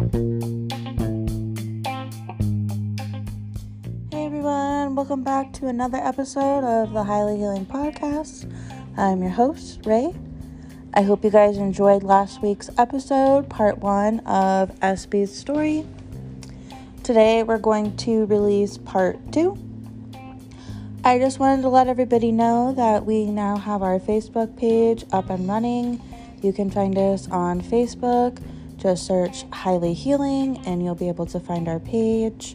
Hey everyone, welcome back to another episode of the Highly Healing Podcast. I'm your host, Rae. I hope you guys enjoyed last week's episode, part one of Espy's story. Today we're going to release part two. I just wanted to let everybody know that we now have our Facebook page up and running. You can find us on Facebook. Just search Highly Healing and you'll be able to find our page.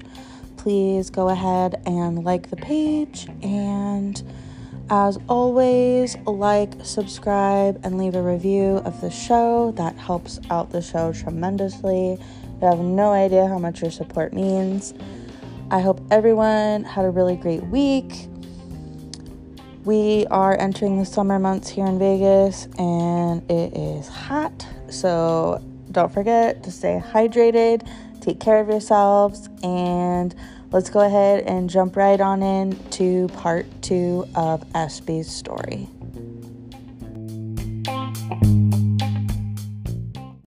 Please go ahead and like the page and as always, like, subscribe, and leave a review of the show. That helps out the show tremendously. You have no idea how much your support means. I hope everyone had a really great week. We are entering the summer months here in Vegas and it is hot. So don't forget to stay hydrated, take care of yourselves, and let's go ahead and jump right on in to part two of Espy's story.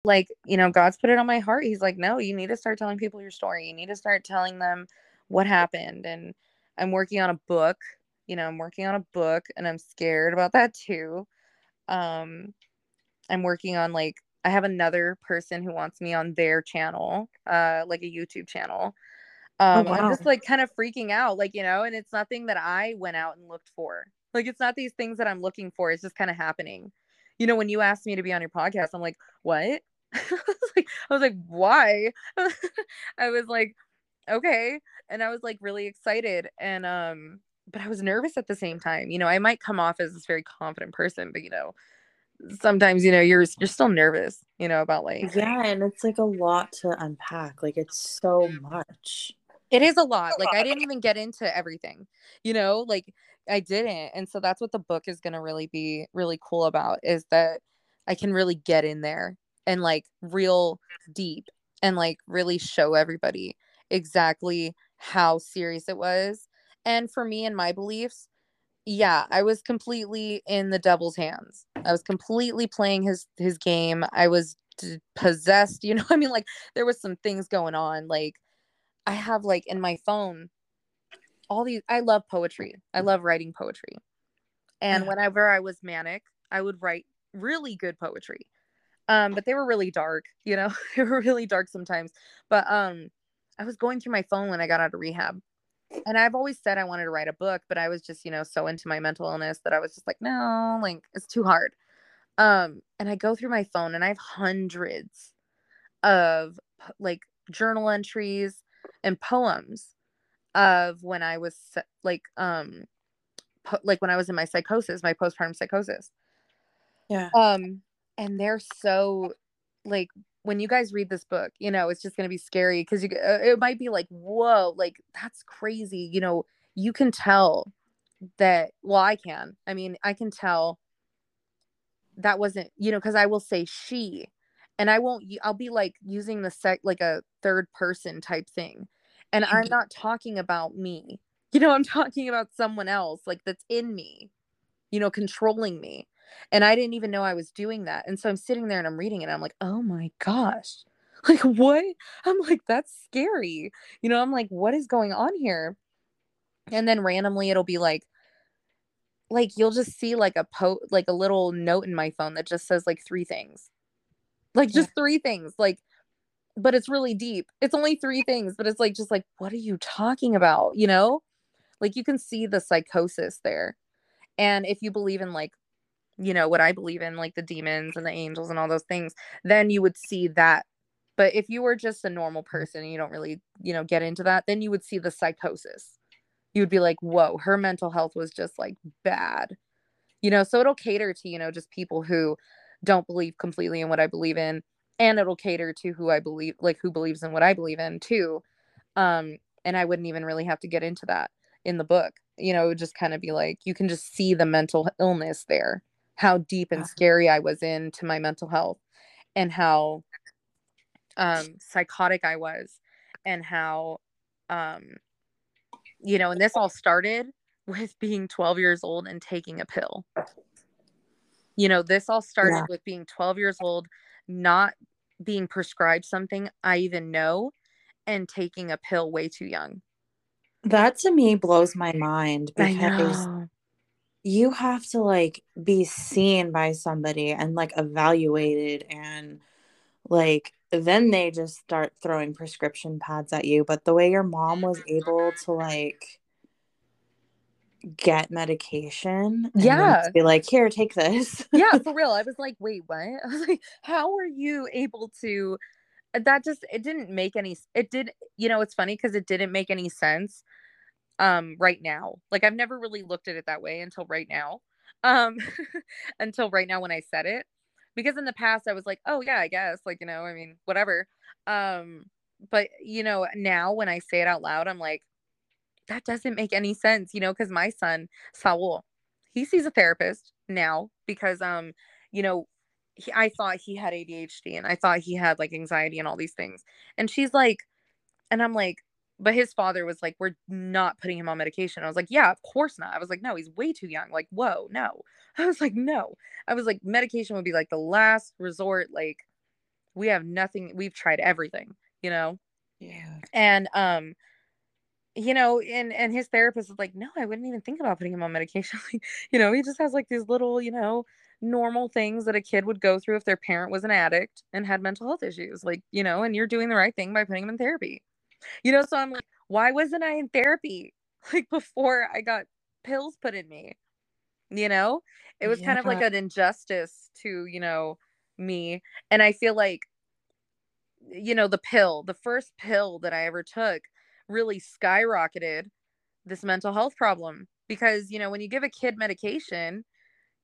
Like, you know, God's put it on my heart. He's like, no, you need to start telling people your story. You need to start telling them what happened. And I'm working on a book. You know, I'm working on a book and I'm scared about that too. Um, I'm working on like, I have another person who wants me on their channel, uh, like a YouTube channel. Um oh, wow. i'm just like kind of freaking out like you know and it's nothing that i went out and looked for. Like it's not these things that i'm looking for it's just kind of happening. You know when you asked me to be on your podcast i'm like what? I, was like, I was like why? I was like okay and i was like really excited and um but i was nervous at the same time you know i might come off as this very confident person but you know sometimes you know you're you're still nervous you know about like yeah and it's like a lot to unpack like it's so mm. much it is a lot. Like I didn't even get into everything, you know, like I didn't. And so that's what the book is going to really be really cool about is that I can really get in there and like real deep and like really show everybody exactly how serious it was. And for me and my beliefs, yeah, I was completely in the devil's hands. I was completely playing his his game. I was d- possessed, you know. I mean like there was some things going on like I have like in my phone all these I love poetry. I love writing poetry. And yeah. whenever I was manic, I would write really good poetry. Um, but they were really dark, you know, they were really dark sometimes. But um, I was going through my phone when I got out of rehab. And I've always said I wanted to write a book, but I was just, you know, so into my mental illness that I was just like, no, like it's too hard. Um, and I go through my phone and I have hundreds of like journal entries, and poems of when I was like um po- like when I was in my psychosis, my postpartum psychosis. Yeah. Um and they're so like when you guys read this book, you know, it's just going to be scary cuz you uh, it might be like, "Whoa, like that's crazy." You know, you can tell that well, I can. I mean, I can tell that wasn't, you know, cuz I will say she and I won't I'll be like using the sec like a third person type thing. And I'm mm-hmm. not talking about me. You know, I'm talking about someone else like that's in me, you know, controlling me. And I didn't even know I was doing that. And so I'm sitting there and I'm reading it. I'm like, oh my gosh. Like, what? I'm like, that's scary. You know, I'm like, what is going on here? And then randomly it'll be like, like you'll just see like a po like a little note in my phone that just says like three things like just yeah. three things like but it's really deep it's only three things but it's like just like what are you talking about you know like you can see the psychosis there and if you believe in like you know what i believe in like the demons and the angels and all those things then you would see that but if you were just a normal person and you don't really you know get into that then you would see the psychosis you would be like whoa her mental health was just like bad you know so it'll cater to you know just people who don't believe completely in what I believe in and it'll cater to who I believe like who believes in what I believe in too. Um and I wouldn't even really have to get into that in the book. You know, it would just kind of be like you can just see the mental illness there. How deep and scary I was into my mental health and how um psychotic I was and how um you know, and this all started with being 12 years old and taking a pill you know this all started yeah. with being 12 years old not being prescribed something I even know and taking a pill way too young. That to me blows my mind because you have to like be seen by somebody and like evaluated and like then they just start throwing prescription pads at you but the way your mom was able to like get medication yeah. be like here take this. Yeah for real i was like wait what? I was like how are you able to that just it didn't make any it did you know it's funny because it didn't make any sense um right now like i've never really looked at it that way until right now um until right now when i said it because in the past I was like, oh yeah, I guess like, you know, I mean, whatever. Um but you know, now when I say it out loud, I'm like that doesn't make any sense, you know, cuz my son, Saul, he sees a therapist now because um you know, he, I thought he had ADHD and I thought he had like anxiety and all these things. And she's like and I'm like but his father was like we're not putting him on medication. I was like yeah of course not. I was like no he's way too young. Like whoa no. I was like no. I was like medication would be like the last resort like we have nothing we've tried everything you know? Yeah. And um you know and and his therapist was like no i wouldn't even think about putting him on medication. You know he just has like these little you know normal things that a kid would go through if their parent was an addict and had mental health issues like you know and you're doing the right thing by putting him in therapy you know, so I'm like, why wasn't I in therapy like before I got pills put in me? You know, it was yeah. kind of like an injustice to, you know, me. And I feel like, you know, the pill, the first pill that I ever took really skyrocketed this mental health problem because, you know, when you give a kid medication,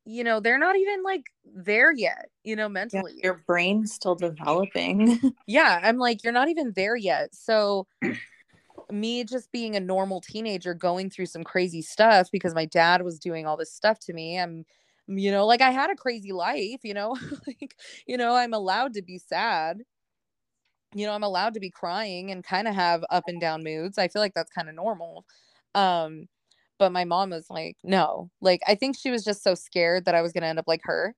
you know they're not even like there yet you know mentally. yeah, your brain's still developing. Yeah i'm like you're not even there yet. So me just being a normal teenager going through some crazy stuff because my dad was doing all this stuff to me i'm you know like i had a crazy life you know like you know i'm allowed to be sad. You know i'm allowed to be crying and kind of have up and down moods. I feel like that's kind of normal. Um but my mom was like no. Like i think she was just so scared that i was going to end up like her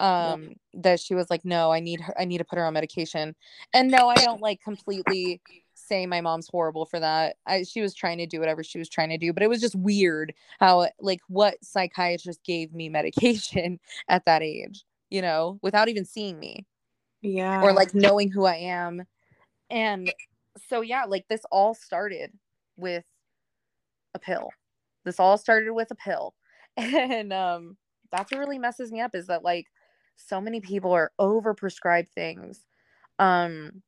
um yeah. that she was like no i need her i need to put her on medication. And no i don't like completely say my mom's horrible for that. I, she was trying to do whatever she was trying to do but it was just weird how like what psychiatrist gave me medication at that age you know without even seeing me. Yeah. or like knowing who i am. And so yeah like this all started with a pill this all started with a pill. And um that's what really messes me up is that like so many people are over prescribed things. Um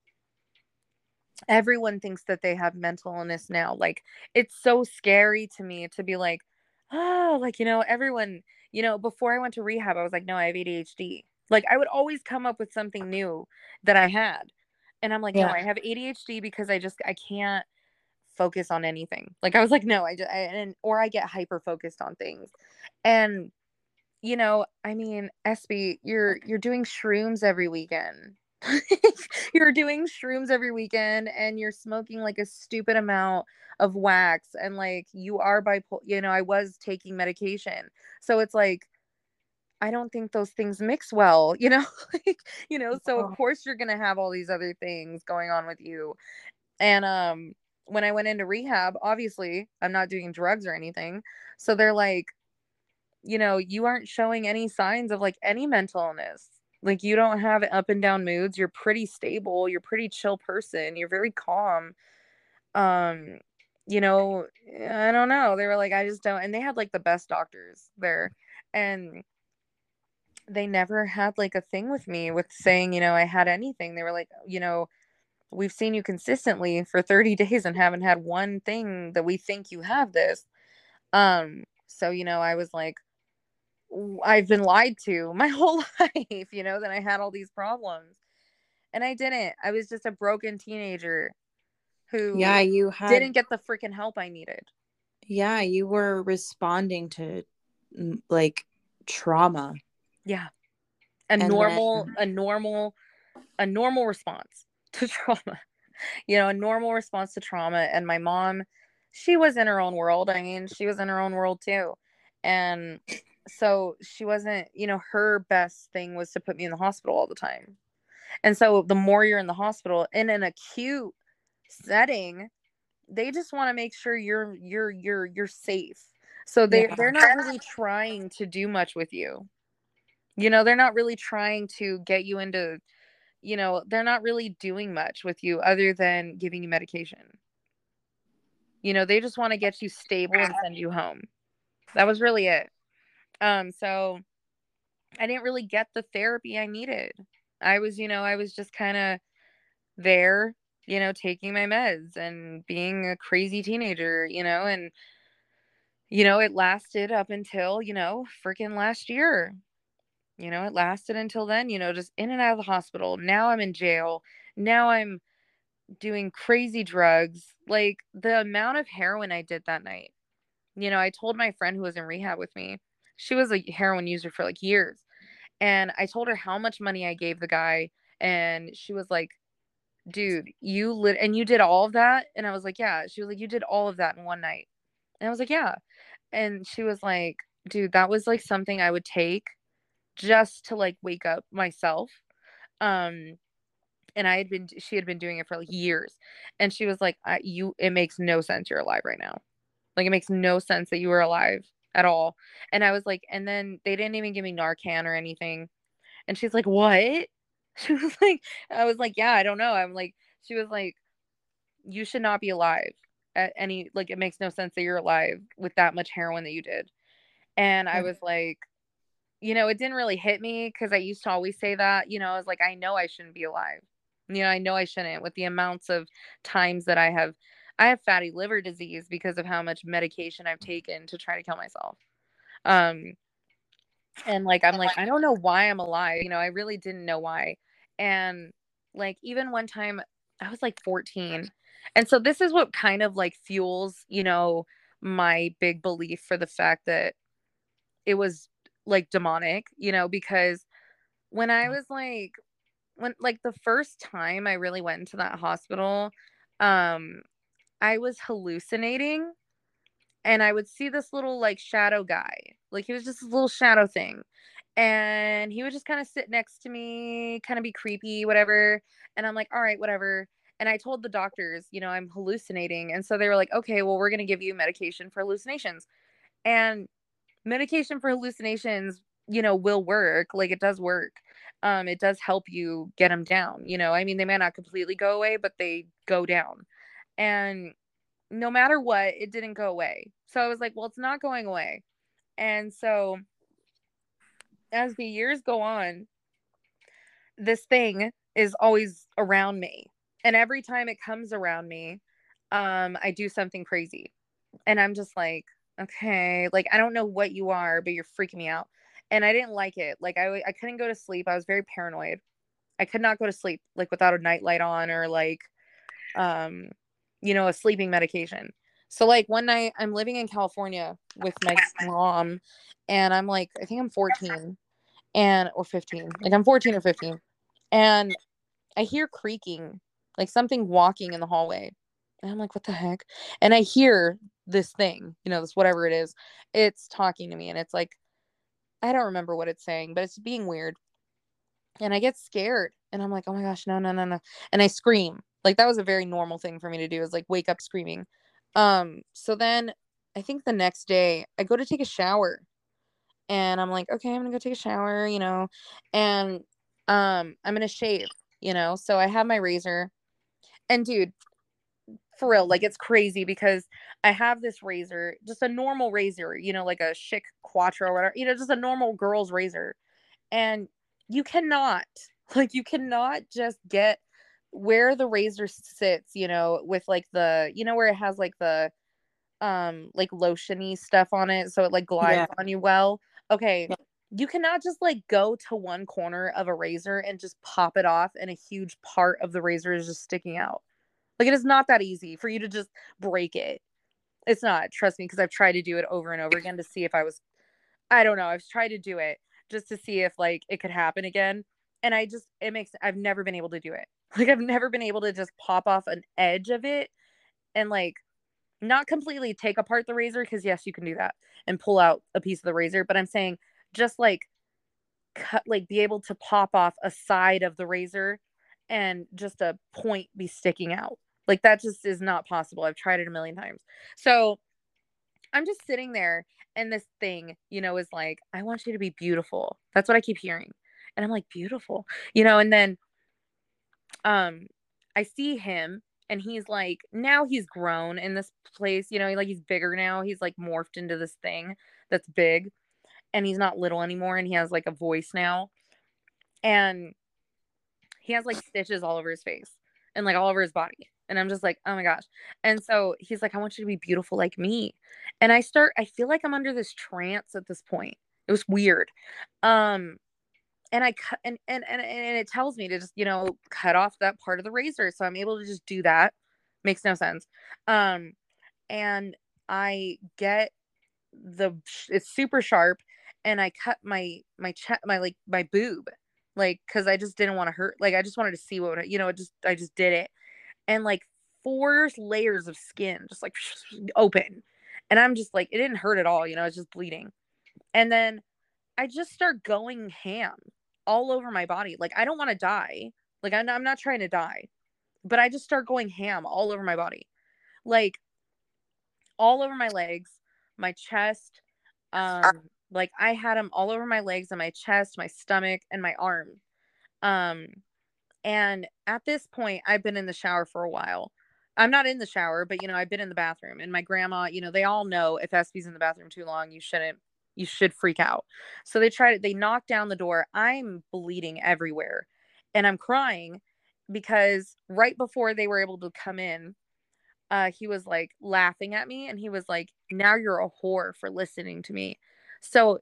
everyone thinks that they have mental illness now. Like it's so scary to me to be like, oh, like you know, everyone, you know, before I went to rehab, I was like, no, I have ADHD. Like I would always come up with something new that I had. And I'm like, yeah. no, I have ADHD because I just I can't focus on anything. Like I was like, no, I just I, and or I get hyper focused on things. And you know, I mean, Espy, you're you're doing shrooms every weekend. you're doing shrooms every weekend and you're smoking like a stupid amount of wax and like you are bipolar, you know, I was taking medication. So it's like I don't think those things mix well, you know, like, you know, so of course you're going to have all these other things going on with you. And um when I went into rehab, obviously I'm not doing drugs or anything. So they're like, you know, you aren't showing any signs of like any mental illness. Like you don't have up and down moods. You're pretty stable. You're pretty chill person. You're very calm. Um, you know, I don't know. They were like, I just don't. And they had like the best doctors there. And they never had like a thing with me with saying, you know, I had anything. They were like, you know, we've seen you consistently for 30 days and haven't had one thing that we think you have this. Um so you know i was like i've been lied to my whole life you know that i had all these problems. And i didn't. I was just a broken teenager who yeah you had... didn't get the freaking help i needed. Yeah you were responding to like trauma. Yeah. A and normal then... a normal a normal response to trauma you know a normal response to trauma and my mom she was in her own world i mean she was in her own world too and so she wasn't you know her best thing was to put me in the hospital all the time And so the more you're in the hospital in an acute setting, they just want to make sure you're you're you're you're safe. So they yeah. they're not really trying to do much with you. You know, they're not really trying to get you into you know, they're not really doing much with you other than giving you medication. You know, they just want to get you stable and send you home. That was really it. Um so I didn't really get the therapy I needed. I was, you know, I was just kind of there, you know, taking my meds and being a crazy teenager, you know, and you know, it lasted up until, you know, freaking last year. You know, it lasted until then, you know, just in and out of the hospital. Now I'm in jail. Now I'm doing crazy drugs. Like the amount of heroin I did that night. You know, I told my friend who was in rehab with me, she was a heroin user for like years. And I told her how much money I gave the guy. And she was like, dude, you lit and you did all of that. And I was like, yeah. She was like, you did all of that in one night. And I was like, yeah. And she was like, dude, that was like something I would take just to like wake up myself. Um, and I had been, she had been doing it for like years. And she was like, you, it makes no sense you're alive right now. Like, it makes no sense that you were alive at all. And I was like, and then they didn't even give me Narcan or anything. And she's like, what? She was like, I was like, yeah, I don't know. I'm like, she was like, you should not be alive at any, like, it makes no sense that you're alive with that much heroin that you did. And I was like, you know, it didn't really hit me because I used to always say that, you know, I was like, I know I shouldn't be alive. You know, I know I shouldn't with the amounts of times that I have I have fatty liver disease because of how much medication I've taken to try to kill myself. Um and like I'm like I don't know why I'm alive. You know, I really didn't know why. And like even one time I was like 14. And so this is what kind of like fuels, you know, my big belief for the fact that it was like demonic, you know, because when I was like when like the first time I really went into that hospital, um I was hallucinating and I would see this little like shadow guy. Like he was just a little shadow thing. And he would just kind of sit next to me, kind of be creepy, whatever. And I'm like, all right, whatever. And I told the doctors, you know, I'm hallucinating. And so they were like, okay, well, we're going to give you medication for hallucinations. And medication for hallucinations, you know, will work. Like it does work. Um, it does help you get them down. You know, I mean, they may not completely go away, but they go down. And no matter what, it didn't go away. So I was like, well, it's not going away. And so as the years go on, this thing is always around me. And every time it comes around me, um, I do something crazy. And I'm just like, okay, like I don't know what you are, but you're freaking me out. And I didn't like it. Like I I couldn't go to sleep. I was very paranoid. I could not go to sleep like without a nightlight on or like um you know, a sleeping medication. So like one night I'm living in California with my mom and I'm like I think I'm 14 and or 15. Like I'm 14 or 15. And I hear creaking, like something walking in the hallway. And I'm like, what the heck? And I hear this thing, you know, this whatever it is, it's talking to me and it's like I don't remember what it's saying, but it's being weird. And I get scared and I'm like, oh my gosh, no, no, no, no. And I scream like that was a very normal thing for me to do is like wake up screaming. Um so then I think the next day I go to take a shower and I'm like, okay, I'm to go take a shower, you know, and um I'm to shave, you know. So I have my razor. And dude, for real, like it's crazy because I have this razor, just a normal razor, you know, like a Schick Quattro or whatever, you know, just a normal girl's razor. And you cannot, like, you cannot just get where the razor sits, you know, with like the, you know, where it has like the, um, like lotiony stuff on it, so it like glides yeah. on you well. Okay, yeah. you cannot just like go to one corner of a razor and just pop it off, and a huge part of the razor is just sticking out. Like it is not that easy for you to just break it. It's not. Trust me, because I've tried to do it over and over again to see if I was. I don't know. I've tried to do it just to see if like it could happen again, and I just it makes. I've never been able to do it. Like I've never been able to just pop off an edge of it and like not completely take apart the razor because yes, you can do that and pull out a piece of the razor, but I'm saying just like cut like be able to pop off a side of the razor and just a point be sticking out. Like that just is not possible. I've tried it a million times. So I'm just sitting there and this thing, you know, is like, I want you to be beautiful. That's what I keep hearing. And I'm like, beautiful, you know, and then um I see him and he's like now he's grown in this place, you know, like he's bigger now. He's like morphed into this thing that's big and he's not little anymore and he has like a voice now. And he has like stitches all over his face and like all over his body. And I'm just like, oh my gosh. And so he's like, I want you to be beautiful like me. And I start, I feel like I'm under this trance at this point. It was weird. Um, and I cut and, and and and it tells me to just, you know, cut off that part of the razor. So I'm able to just do that. Makes no sense. Um, and I get the it's super sharp and I cut my my chest my like my boob like because I just didn't want to hurt. Like I just wanted to see what you know. It just I just did it, and like four layers of skin just like open, and I'm just like it didn't hurt at all. You know, it's just bleeding, and then I just start going ham all over my body. Like I don't want to die. Like I'm, I'm not trying to die, but I just start going ham all over my body, like all over my legs, my chest, um, like I had them all over my legs and my chest, my stomach, and my arm. Um, and at this point, I've been in the shower for a while. I'm not in the shower, but you know, I've been in the bathroom. And my grandma, you know, they all know if Espy's in the bathroom too long, you shouldn't you should freak out. So they tried they knocked down the door. I'm bleeding everywhere. And I'm crying because right before they were able to come in, uh, he was like laughing at me and he was like, Now you're a whore for listening to me. So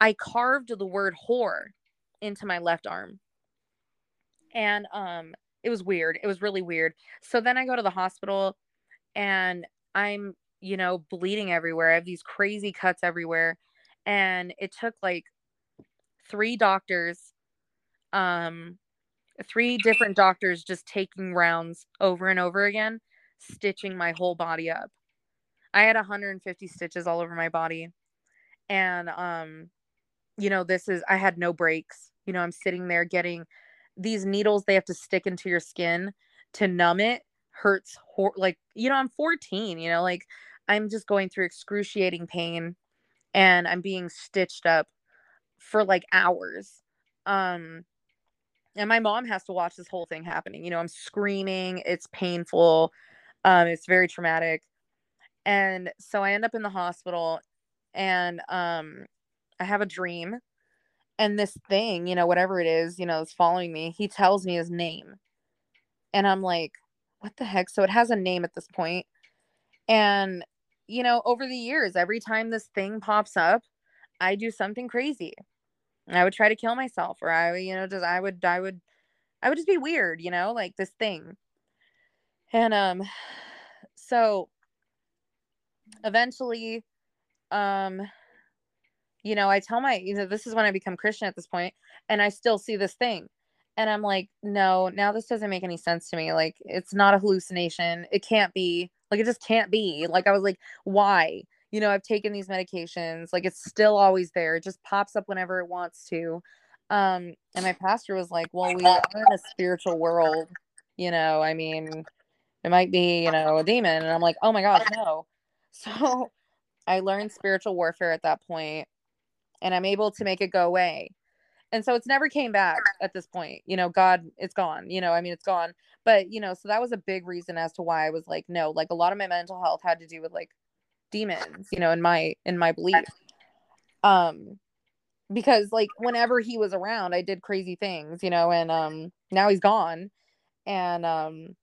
I carved the word whore into my left arm. And um it was weird. It was really weird. So then I go to the hospital and I'm, you know, bleeding everywhere. I have these crazy cuts everywhere. And it took like three doctors, um, three different doctors just taking rounds over and over again, stitching my whole body up. I had 150 stitches all over my body and um you know this is i had no breaks you know i'm sitting there getting these needles they have to stick into your skin to numb it hurts hor- like you know i'm 14 you know like i'm just going through excruciating pain and i'm being stitched up for like hours. Um and my mom has to watch this whole thing happening you know i'm screaming it's painful um it's very traumatic. And so i end up in the hospital and um I have a dream and this thing, you know, whatever it is, you know, is following me. He tells me his name. And I'm like, what the heck? So it has a name at this point. And you know, over the years, every time this thing pops up, I do something crazy. I would try to kill myself or I, you know, just I would I would I would just be weird, you know, like this thing. And um so eventually um you know i tell my you know this is when i become christian at this point and i still see this thing. And i'm like no now this doesn't make any sense to me. Like it's not a hallucination. It can't be. Like it just can't be. Like i was like why? You know i've taken these medications. Like it's still always there. It just pops up whenever it wants to. Um and my pastor was like well we are in a spiritual world. You know i mean it might be you know a demon. And i'm like oh my gosh no. So I learned spiritual warfare at that point and I'm able to make it go away. And so it's never came back at this point. You know, God, it's gone. You know, I mean, it's gone. But, you know, so that was a big reason as to why I was like, no, like a lot of my mental health had to do with like demons, you know, in my in my belief. Um because like whenever he was around, I did crazy things, you know, and um now he's gone. And um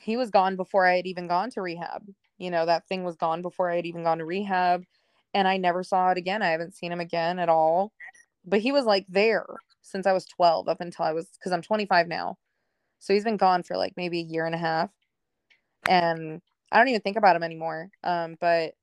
he was gone before I had even gone to rehab you know that thing was gone before i had even gone to rehab and i never saw it again. I haven't seen him again at all. But he was like there since i was 12 up until i was because i'm 25 now. So he's been gone for like maybe a year and a half. And i don't even think about him anymore. Um but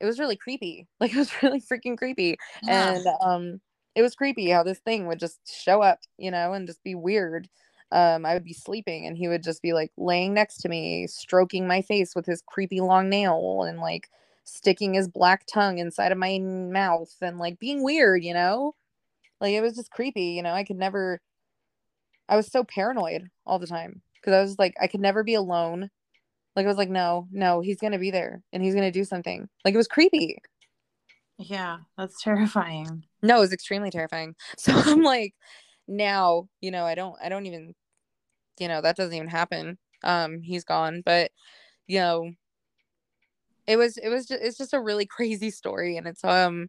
it was really creepy. Like it was really freaking creepy. Yeah. and um it was creepy how this thing would just show up you know and just be weird. Um, I would be sleeping and he would just be like laying next to me, stroking my face with his creepy long nail and like sticking his black tongue inside of my mouth and like being weird, you know? Like it was just creepy, you know. I could never I was so paranoid all the time because I was like I could never be alone. Like I was like no, no, he's going to be there and he's going to do something. Like it was creepy. Yeah, that's terrifying. No, it was extremely terrifying. So I'm like now, you know, I don't I don't even you know, that doesn't even happen. Um he's gone, but you know, it was it was just it's just a really crazy story and it's um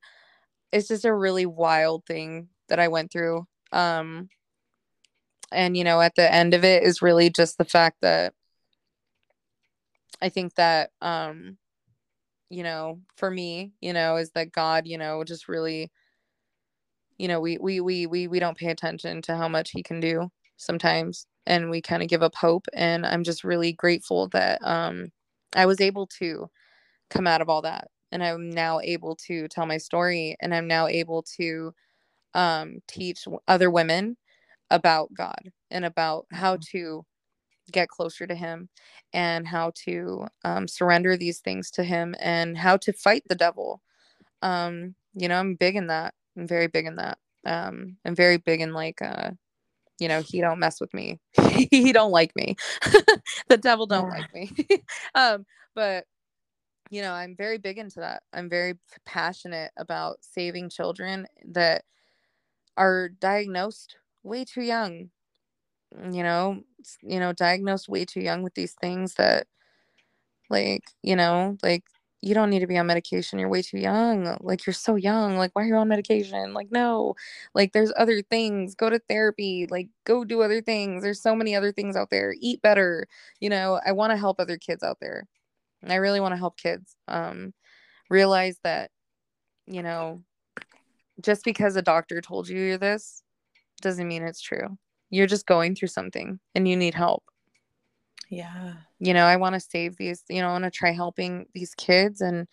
it's just a really wild thing that I went through. Um and you know, at the end of it is really just the fact that I think that um you know, for me, you know, is that God, you know, just really you know, we we we we we don't pay attention to how much he can do sometimes and we kind of give up hope and I'm just really grateful that um I was able to come out of all that. And i'm now able to tell my story and i'm now able to um, teach other women about god and about how Mm-hmm. to get closer to him and how to um, surrender these things to him and how to fight the devil. Um, you know i'm big in that. I'm very big in that. Um, i'm very big in like uh, you know he don't mess with me. He don't like me. The devil don't Yeah. like me. Um, but you know i'm very big into that. I'm very passionate about saving children that are diagnosed way too young mm, you know you know diagnosed way too young with these things that like you know like you don't need to be on medication. You're way too young. Like you're so young. Like why are you on medication? Like no. Like there's other things. Go to therapy. Like go do other things. There's so many other things out there. Eat better. You know i want to help other kids out there i really want to help kids um realize that you know just because a doctor told you you're this doesn't mean it's true. You're just going through something and you need help. Yeah. you know i want to save these you know i want to try helping these kids and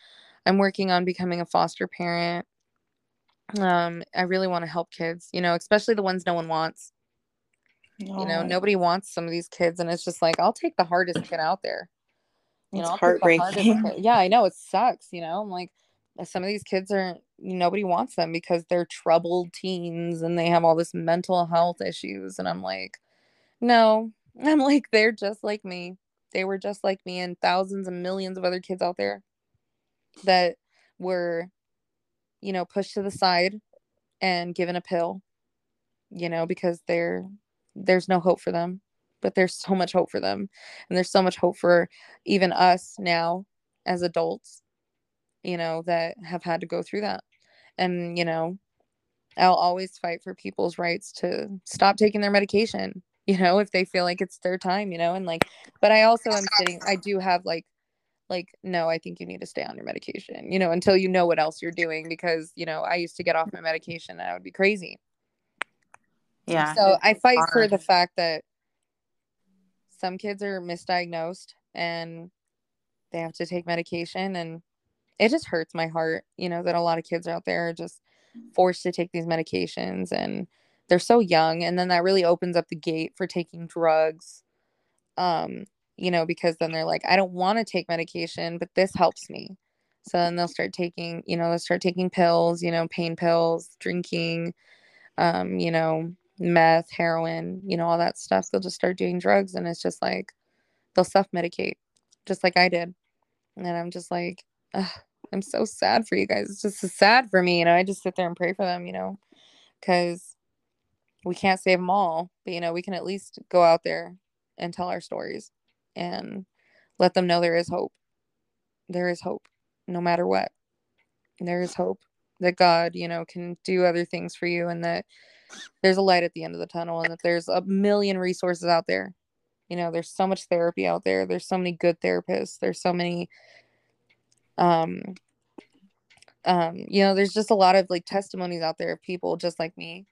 i'm working on becoming a foster parent. Um i really want to help kids you know especially the ones no one wants. You know nobody wants some of these kids and it's just like i'll take the hardest kid out there you it's know, I'll take the hardest heartbreaking. Yeah, I know it sucks. You know, I'm like, some of these kids are nobody wants them because they're troubled teens and they have all this mental health issues. And I'm like, no, I'm like, they're just like me. They were just like me and thousands and millions of other kids out there that were, you know, pushed to the side and given a pill, you know, because they're there's no hope for them. But there's so much hope for them. And there's so much hope for even us now as adults you know, that have had to go through that. And, you know, I'll always fight for people's rights to stop taking their medication, you know, if they feel like it's their time, you know, and like, but I also am sitting, I do have like, like, no, I think you need to stay on your medication, you know, until you know what else you're doing. Because, you know, I used to get off my medication and I would be crazy. Yeah. So I fight for the fact that some kids are misdiagnosed and they have to take medication and it just hurts my heart, you know, that a lot of kids are out there are just forced to take these medications and they're so young and then that really opens up the gate for taking drugs. Um, you know, because then they're like, I don't want to take medication, but this helps me. So then they'll start taking, you know, they'll start taking pills, you know, pain pills, drinking, um, you know, meth, heroin, you know, all that stuff. They'll just start doing drugs and it's just like they'll self medicate, just like I did. And I'm just like, I'm so sad for you guys. It's just sad for me. You know, I just sit there and pray for them, you know, because we can't save them all, but, you know, we can at least go out there and tell our stories and let them know there is hope. There is hope no matter what. There is hope that God, you know, can do other things for you and that there's a light at the end of the tunnel and that there's a million resources out there. You know, there's so much therapy out there. There's so many good therapists. There's so many um um you know there's just a lot of like testimonies out there of people just like me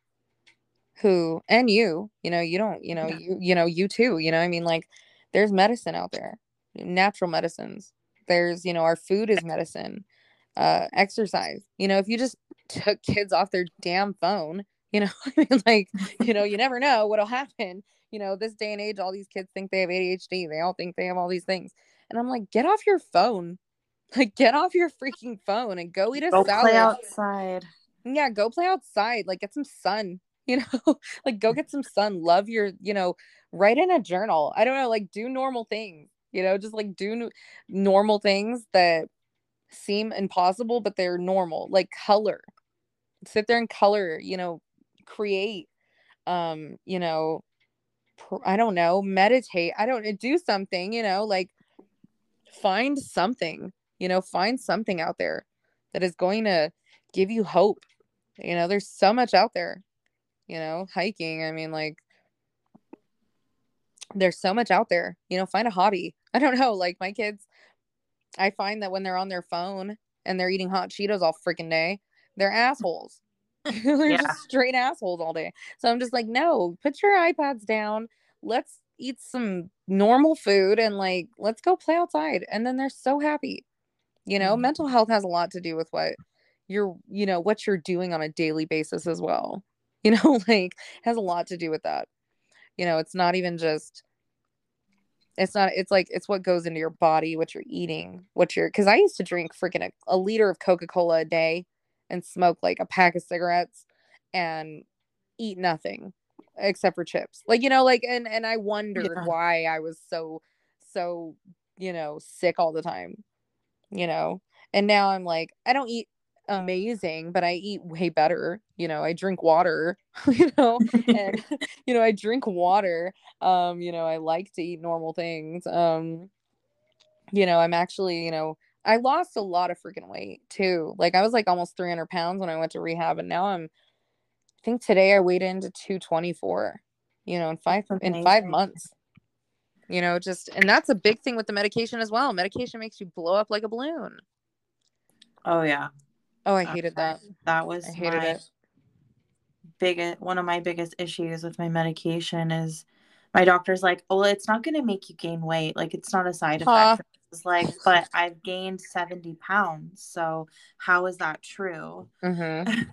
who and you you know you don't you know Yeah. you you know you too you know i mean like there's medicine out there natural medicines there's you know our food is medicine uh exercise you know if you just took kids off their damn phone you know i mean like you know you never know what'll happen. You know this day and age all these kids think they have adhd they all think they have all these things. And i'm like get off your phone. Like get off your freaking phone and go eat a Go salad. play outside. Yeah, go play outside, like get some sun, you know, like go get some sun, love your, you know, write in a journal. I don't know, like do normal things, you know, just like do n- normal things that seem impossible, but they're normal, like color. Sit there and color, you know, create, um, you know, pr- I don't know, meditate. I don't do something, you know, like find something, you know, find something out there that is going to give you hope. You know, there's so much out there, you know, hiking. I mean, like, there's so much out there, you know, find a hobby. I don't know, like my kids, I find that when they're on their phone and they're eating hot Cheetos all freaking day, they're assholes. they're Yeah. just straight assholes all day. So I'm just like, no, put your iPads down. Let's eat some normal food and like let's go play outside. And then they're so happy. You know, Mhm. mental health has a lot to do with what you're, you know, what you're doing on a daily basis as well. You know, like has a lot to do with that. You know, it's not even just it's not it's like it's what goes into your body, what you're eating, what you're cuz I used to drink freaking a, a liter of Coca-Cola a day and smoke like a pack of cigarettes and eat nothing except for chips. Like, you know, like and and I wondered Yeah. why I was so so, you know, sick all the time. You know. And now I'm like I don't eat amazing, but I eat way better. You know, I drink water, you know, and you know, I drink water. Um, you know, I like to eat normal things. Um, you know, I'm actually, you know, I lost a lot of freaking weight too. Like I was like almost 300 pounds when I went to rehab, and now I'm. I think today I weighed into 224. You know, in five That's in five months. You know, just and that's a big thing with the medication as well. Medication makes you blow up like a balloon. oh yeah. Oh, I hated that. That was I hated it. biggest one of my biggest issues with my medication is my doctor's like, "Oh, it's not going to make you gain weight. Like it's not a side Huh. effect." It's like, "But I've gained 70 pounds. So how is that true?" Mm-hmm.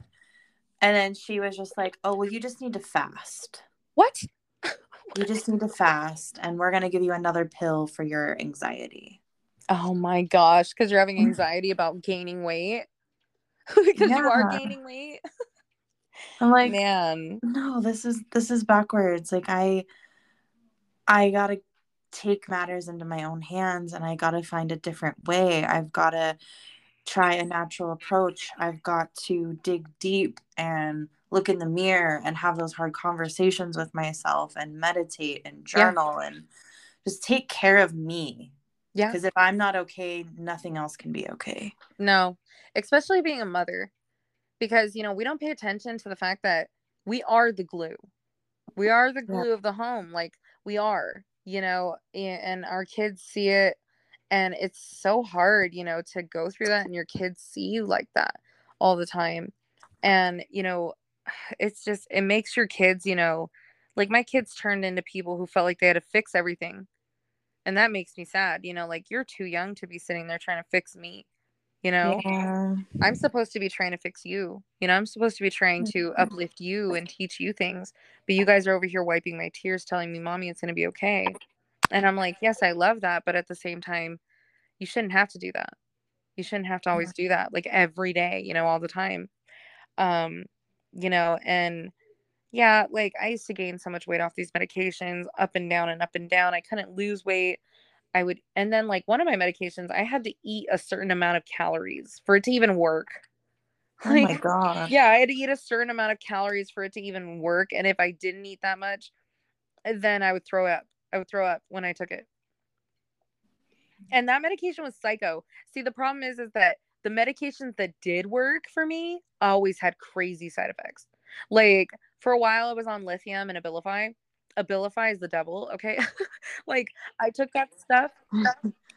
And then she was just like, "Oh, well you just need to fast. What? You just need to fast and we're going to give you another pill for your anxiety." Oh my gosh, because you're having anxiety about gaining weight. because you are gaining weight. I'm like, Man. no this is this is backwards like i i gotta take matters into my own hands and i gotta find a different way i've gotta try a natural approach i've got to dig deep and look in the mirror and have those hard conversations with myself and meditate and Yeah. journal and just take care of me Yeah. because if i'm not okay nothing else can be okay No, especially being a mother, because you know we don't pay attention to the fact that we are the glue. We are the Yeah. glue of the home. Like we are, you know, and our kids see it, and it's so hard, you know, to go through that, and your kids see you like that all the time, and you know, it's just it makes your kids, you know, like my kids turned into people who felt like they had to fix everything, and that makes me sad. You know, like you're too young to be sitting there trying to fix me. You know, yeah I'm supposed to be trying to fix you. You know, I'm supposed to be trying to Mhm. uplift you and teach you things. But you guys are over here wiping my tears, telling me, Mommy, it's going to be okay. And I'm like, Yes, I love that. But at the same time, you shouldn't have to do that. You shouldn't have to always do that, like every day, you know, all the time. Um, you know, and yeah, like I used to gain so much weight off these medications, up and down and up and down. I couldn't lose weight. I would, and then like one of my medications, I had to eat a certain amount of calories for it to even work. oh my god yeah, I had to eat a certain amount of calories for it to even work. And if I didn't eat that much, eh, then I would throw up. I would throw up when I took it. And that medication was psycho. See, the problem is, is that the medications that did work for me always had crazy side effects. Like for a while, I was on lithium and Abilify. Abilify is the devil. Okay, like I took that stuff.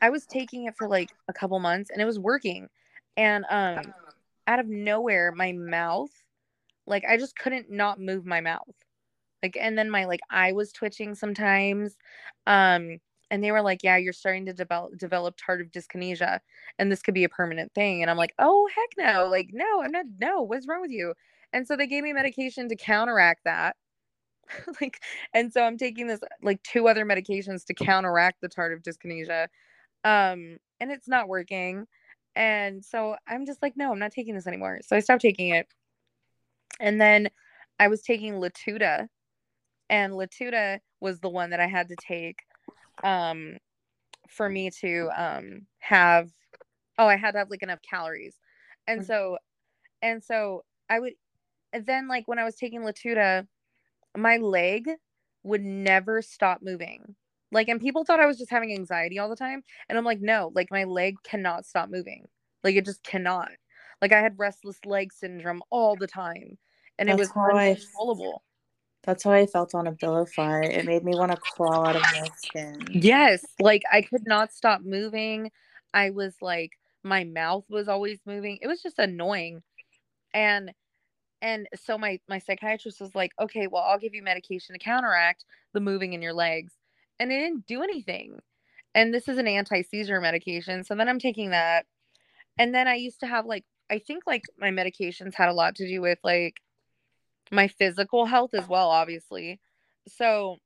I was taking it for like a couple months, and it was working. And um, out of nowhere, my mouth, like I just couldn't not move my mouth. Like, and then my like eye was twitching sometimes. Um, and they were like, "Yeah, you're starting to develop develop tardive dyskinesia, and this could be a permanent thing." And I'm like, "Oh heck no! Like, no, I'm not. No, what's wrong with you?" And so they gave me medication to counteract that. like, and so I'm taking this like two other medications to counteract the tardive dyskinesia, um, and it's not working. And so I'm just like, no, I'm not taking this anymore. So I stopped taking it. And then I was taking Latuda, and Latuda was the one that I had to take um, for me to um, have. Oh, I had to have like enough calories, and Mhm. so, and so I would. And then, like when I was taking Latuda, my leg would never stop moving. Like, and people thought I was just having anxiety all the time, and I'm like, no, like my leg cannot stop moving. Like it just cannot. Like I had restless leg syndrome all the time, and it was uncontrollable. That's how I felt on Abilify. It made me want to crawl out of my skin. Yes, like I could not stop moving. I was like my mouth was always moving. It was just annoying. And and so my my psychiatrist was like, "Okay, well, I'll give you medication to counteract the moving in your legs." And it didn't do anything. And this is an anti-seizure medication. So then I'm taking that. And then I used to have like I think like my medications had a lot to do with like my physical health as well, obviously. So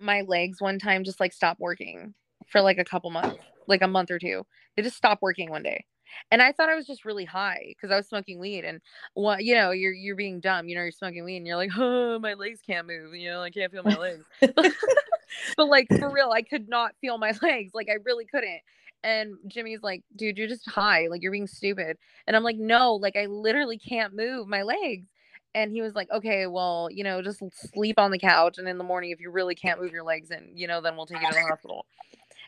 my legs one time just like stopped working for like a couple months, like a month or two. They just stopped working one day. And I thought I was just really high because I was smoking weed and what you know, you're you're being dumb, you know, you're smoking weed and you're like, oh my legs can't move, you know, I can't feel my legs. but like for real, I could not feel my legs. Like I really couldn't. And Jimmy's like, dude, you're just high. Like you're being stupid. And I'm like, no, like I literally can't move my legs. And he was like, okay, well, you know, just sleep on the couch. And in the morning, if you really can't move your legs, and you know, then we'll take you to the hospital.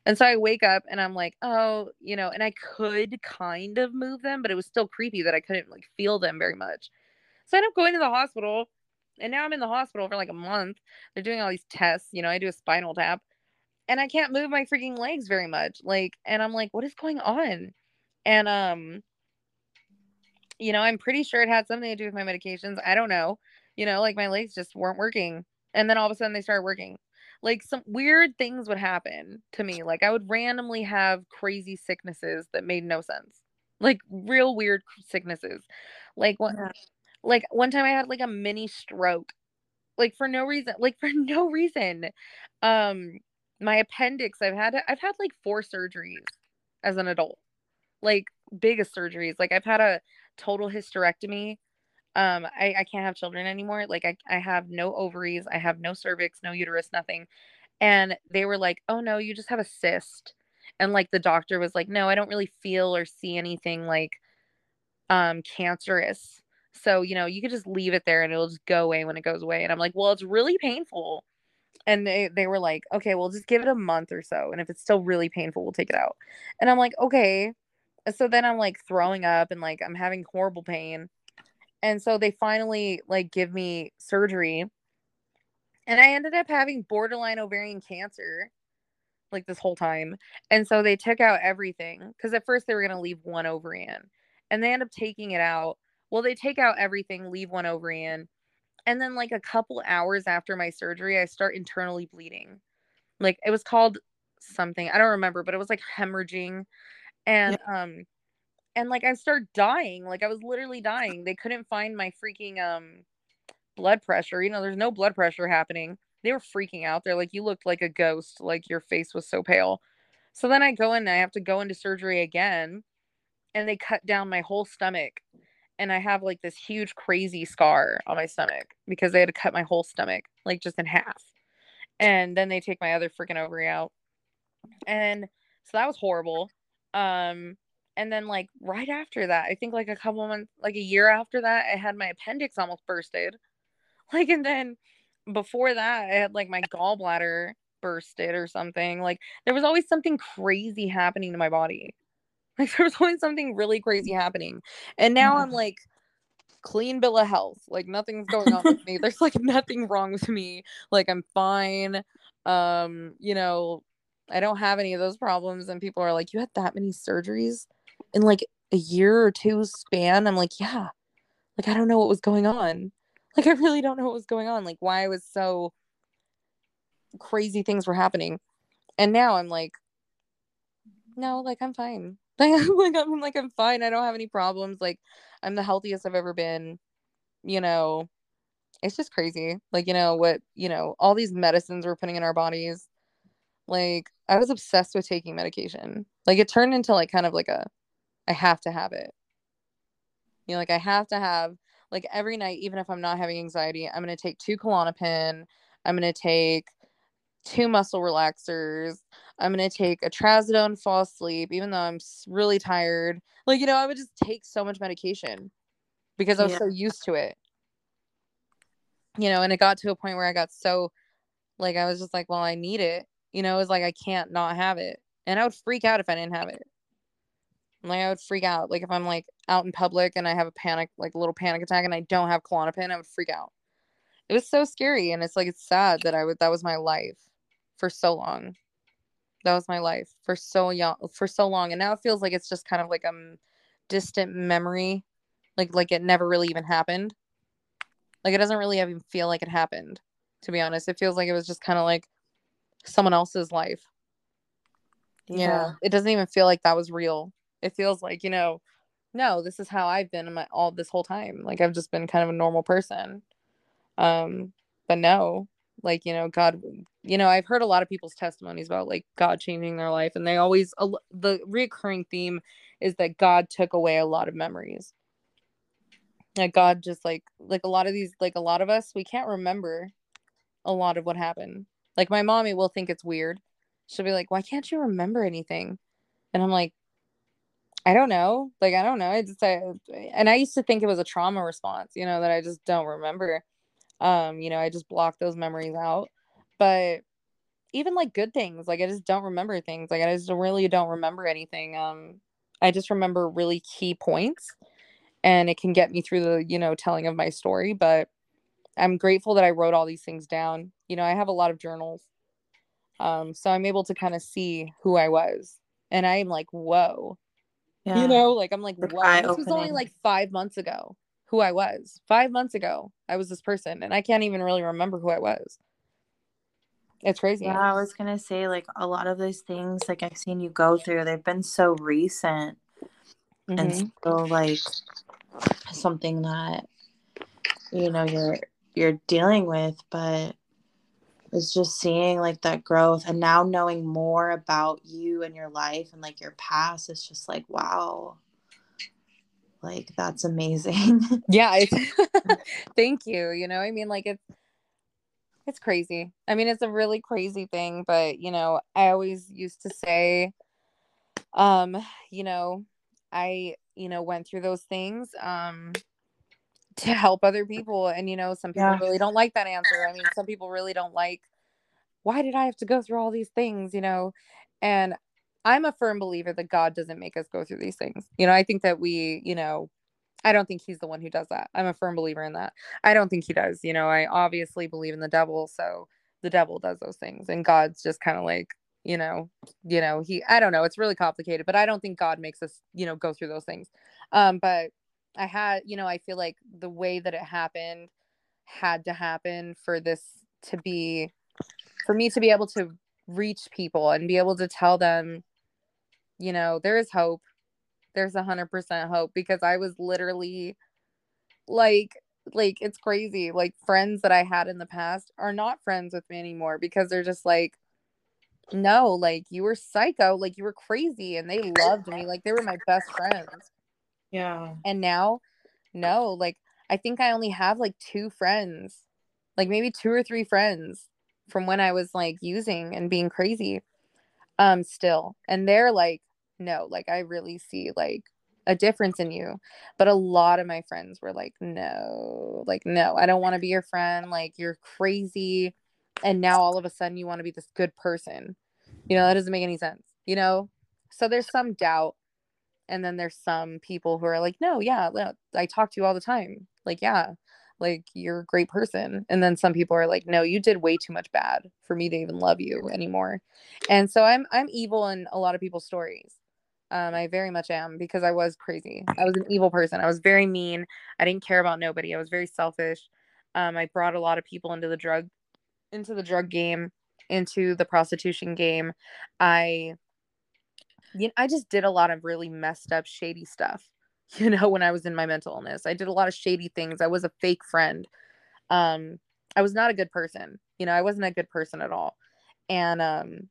And so I wake up and I'm like, oh, you know, and I could kind of move them, but it was still creepy that I couldn't like feel them very much. So I end up going to the hospital. And now I'm in the hospital for like a month. They're doing all these tests. You know, I do a spinal tap and I can't move my freaking legs very much. Like, and I'm like, what is going on? And um, you know, I'm pretty sure it had something to do with my medications. I don't know. You know, like my legs just weren't working. And then all of a sudden they started working. Like some weird things would happen to me. Like I would randomly have crazy sicknesses that made no sense. Like real weird sicknesses. Like what Yeah. like one time I had like a mini stroke. Like for no reason. Like for no reason. Um my appendix, I've had I've had like four surgeries as an adult. Like biggest surgeries. Like I've had a total hysterectomy. Um, I, I can't have children anymore. Like I, I have no ovaries, I have no cervix, no uterus, nothing. And they were like, Oh no, you just have a cyst. And like the doctor was like, No, I don't really feel or see anything like um cancerous. So, you know, you could just leave it there and it'll just go away when it goes away. And I'm like, Well, it's really painful. And they, they were like, Okay, we'll just give it a month or so. And if it's still really painful, we'll take it out. And I'm like, Okay. So then I'm like throwing up and like I'm having horrible pain. And so they finally like give me surgery. And I ended up having borderline ovarian cancer like this whole time. And so they took out everything because at first they were going to leave one ovary in. And they end up taking it out. Well, they take out everything, leave one ovary in. And then like a couple hours after my surgery, I start internally bleeding. Like it was called something. I don't remember, but it was like hemorrhaging. And um and like I started dying. Like I was literally dying. They couldn't find my freaking um blood pressure. You know, there's no blood pressure happening. They were freaking out. They're like, you looked like a ghost. Like your face was so pale. So then I go in and I have to go into surgery again. And they cut down my whole stomach. And I have like this huge crazy scar on my stomach because they had to cut my whole stomach, like just in half. And then they take my other freaking ovary out. And so that was horrible. Um, and then like right after that, I think like a couple months, like a year after that, I had my appendix almost bursted. Like, and then before that, I had like my gallbladder bursted or something. Like, there was always something crazy happening to my body. Like, there was always something really crazy happening. And now I'm like clean bill of health. Like, nothing's going on with me. There's like nothing wrong with me. Like, I'm fine. Um, you know, I don't have any of those problems. And people are like, you had that many surgeries in like a year or two span? I'm like, yeah. Like, I don't know what was going on. Like, I really don't know what was going on. Like, why I was so crazy things were happening. And now I'm like, no, like, I'm fine. like, I'm like, I'm fine. I don't have any problems. Like, I'm the healthiest I've ever been. You know, it's just crazy. Like, you know, what, you know, all these medicines we're putting in our bodies. Like, I was obsessed with taking medication. Like, it turned into like kind of like a, I have to have it. You know, like I have to have like every night, even if I'm not having anxiety, I'm gonna take two Klonopin. I'm gonna take two muscle relaxers. I'm gonna take a trazodone, fall asleep, even though I'm really tired. Like you know, I would just take so much medication because I was yeah. so used to it. You know, and it got to a point where I got so like I was just like, well, I need it. You know, it was like I can't not have it. And I would freak out if I didn't have it. Like I would freak out. Like if I'm like out in public and I have a panic, like a little panic attack and I don't have Klonopin, I would freak out. It was so scary. And it's like it's sad that I would that was my life for so long. That was my life for so young for so long. And now it feels like it's just kind of like a distant memory. Like like it never really even happened. Like it doesn't really even feel like it happened, to be honest. It feels like it was just kind of like someone else's life. Yeah. Know, it doesn't even feel like that was real it feels like you know no this is how i've been my, all this whole time. Like i've just been kind of a normal person. Um but no like you know god you know i've heard a lot of people's testimonies about like god changing their life and they always the recurring theme is that god took away a lot of memories. Like god just like like a lot of these like a lot of us we can't remember a lot of what happened. Like my mommy will think it's weird. She'll be like why can't you remember anything? And i'm like I don't know. Like I don't know. I just I, and I used to think it was a trauma response, you know, that I just don't remember. Um, you know, I just block those memories out. But even like good things, like I just don't remember things. Like I just really don't remember anything. Um, I just remember really key points and it can get me through the, you know, telling of my story, but I'm grateful that I wrote all these things down. You know, I have a lot of journals. Um, so I'm able to kind of see who I was. And I'm like, whoa, yeah. You know, like I'm like, wow, this was only like five months ago who I was. Five months ago, I was this person, and I can't even really remember who I was. It's crazy. Yeah, I was gonna say like a lot of those things like I've seen you go through, they've been so recent mm-hmm. and so like something that you know you're you're dealing with, but is just seeing like that growth and now knowing more about you and your life and like your past is just like wow. Like that's amazing. Yeah thank you you know i mean like it's it's crazy. I mean it's a really crazy thing but you know i always used to say um you know i you know went through those things um to help other people and you know some people yeah. really don't like that answer. I mean some people really don't like why did i have to go through all these things? You know? And i'm a firm believer that god doesn't make us go through these things. You know i think that we you know i don't think he's the one who does that. I'm a firm believer in that. I don't think he does. You know i obviously believe in the devil so the devil does those things and god's just kind of like you know you know he i don't know it's really complicated but i don't think god makes us you know go through those things. Um but I had, you know, I feel like the way that it happened had to happen for this to be, for me to be able to reach people and be able to tell them, you know, there is hope. There's a hundred percent hope because I was literally like, like it's crazy. Like friends that I had in the past are not friends with me anymore because they're just like, no, like you were psycho, like you were crazy, and they loved me, like they were my best friends yeah. And now, no, like I think I only have like two friends, like maybe two or three friends from when I was like using and being crazy um still. And they're like, no, like I really see like a difference in you. But a lot of my friends were like, no, like, no, I don't want to be your friend. Like, you're crazy. And now all of a sudden you want to be this good person. You know, that doesn't make any sense, you know? So there's some doubt and then there's some people who are like no yeah i talk to you all the time. Like yeah like you're a great person. And then some people are like no you did way too much bad for me to even love you anymore. And so i'm i'm evil in a lot of people's stories. Um, i very much am because i was crazy. I was an evil person. I was very mean. I didn't care about nobody. I was very selfish. Um, i brought a lot of people into the drug into the drug game into the prostitution game. I you know, I just did a lot of really messed up, shady stuff. You know, when I was in my mental illness, I did a lot of shady things. I was a fake friend. Um, I was not a good person. You know, I wasn't a good person at all. And um,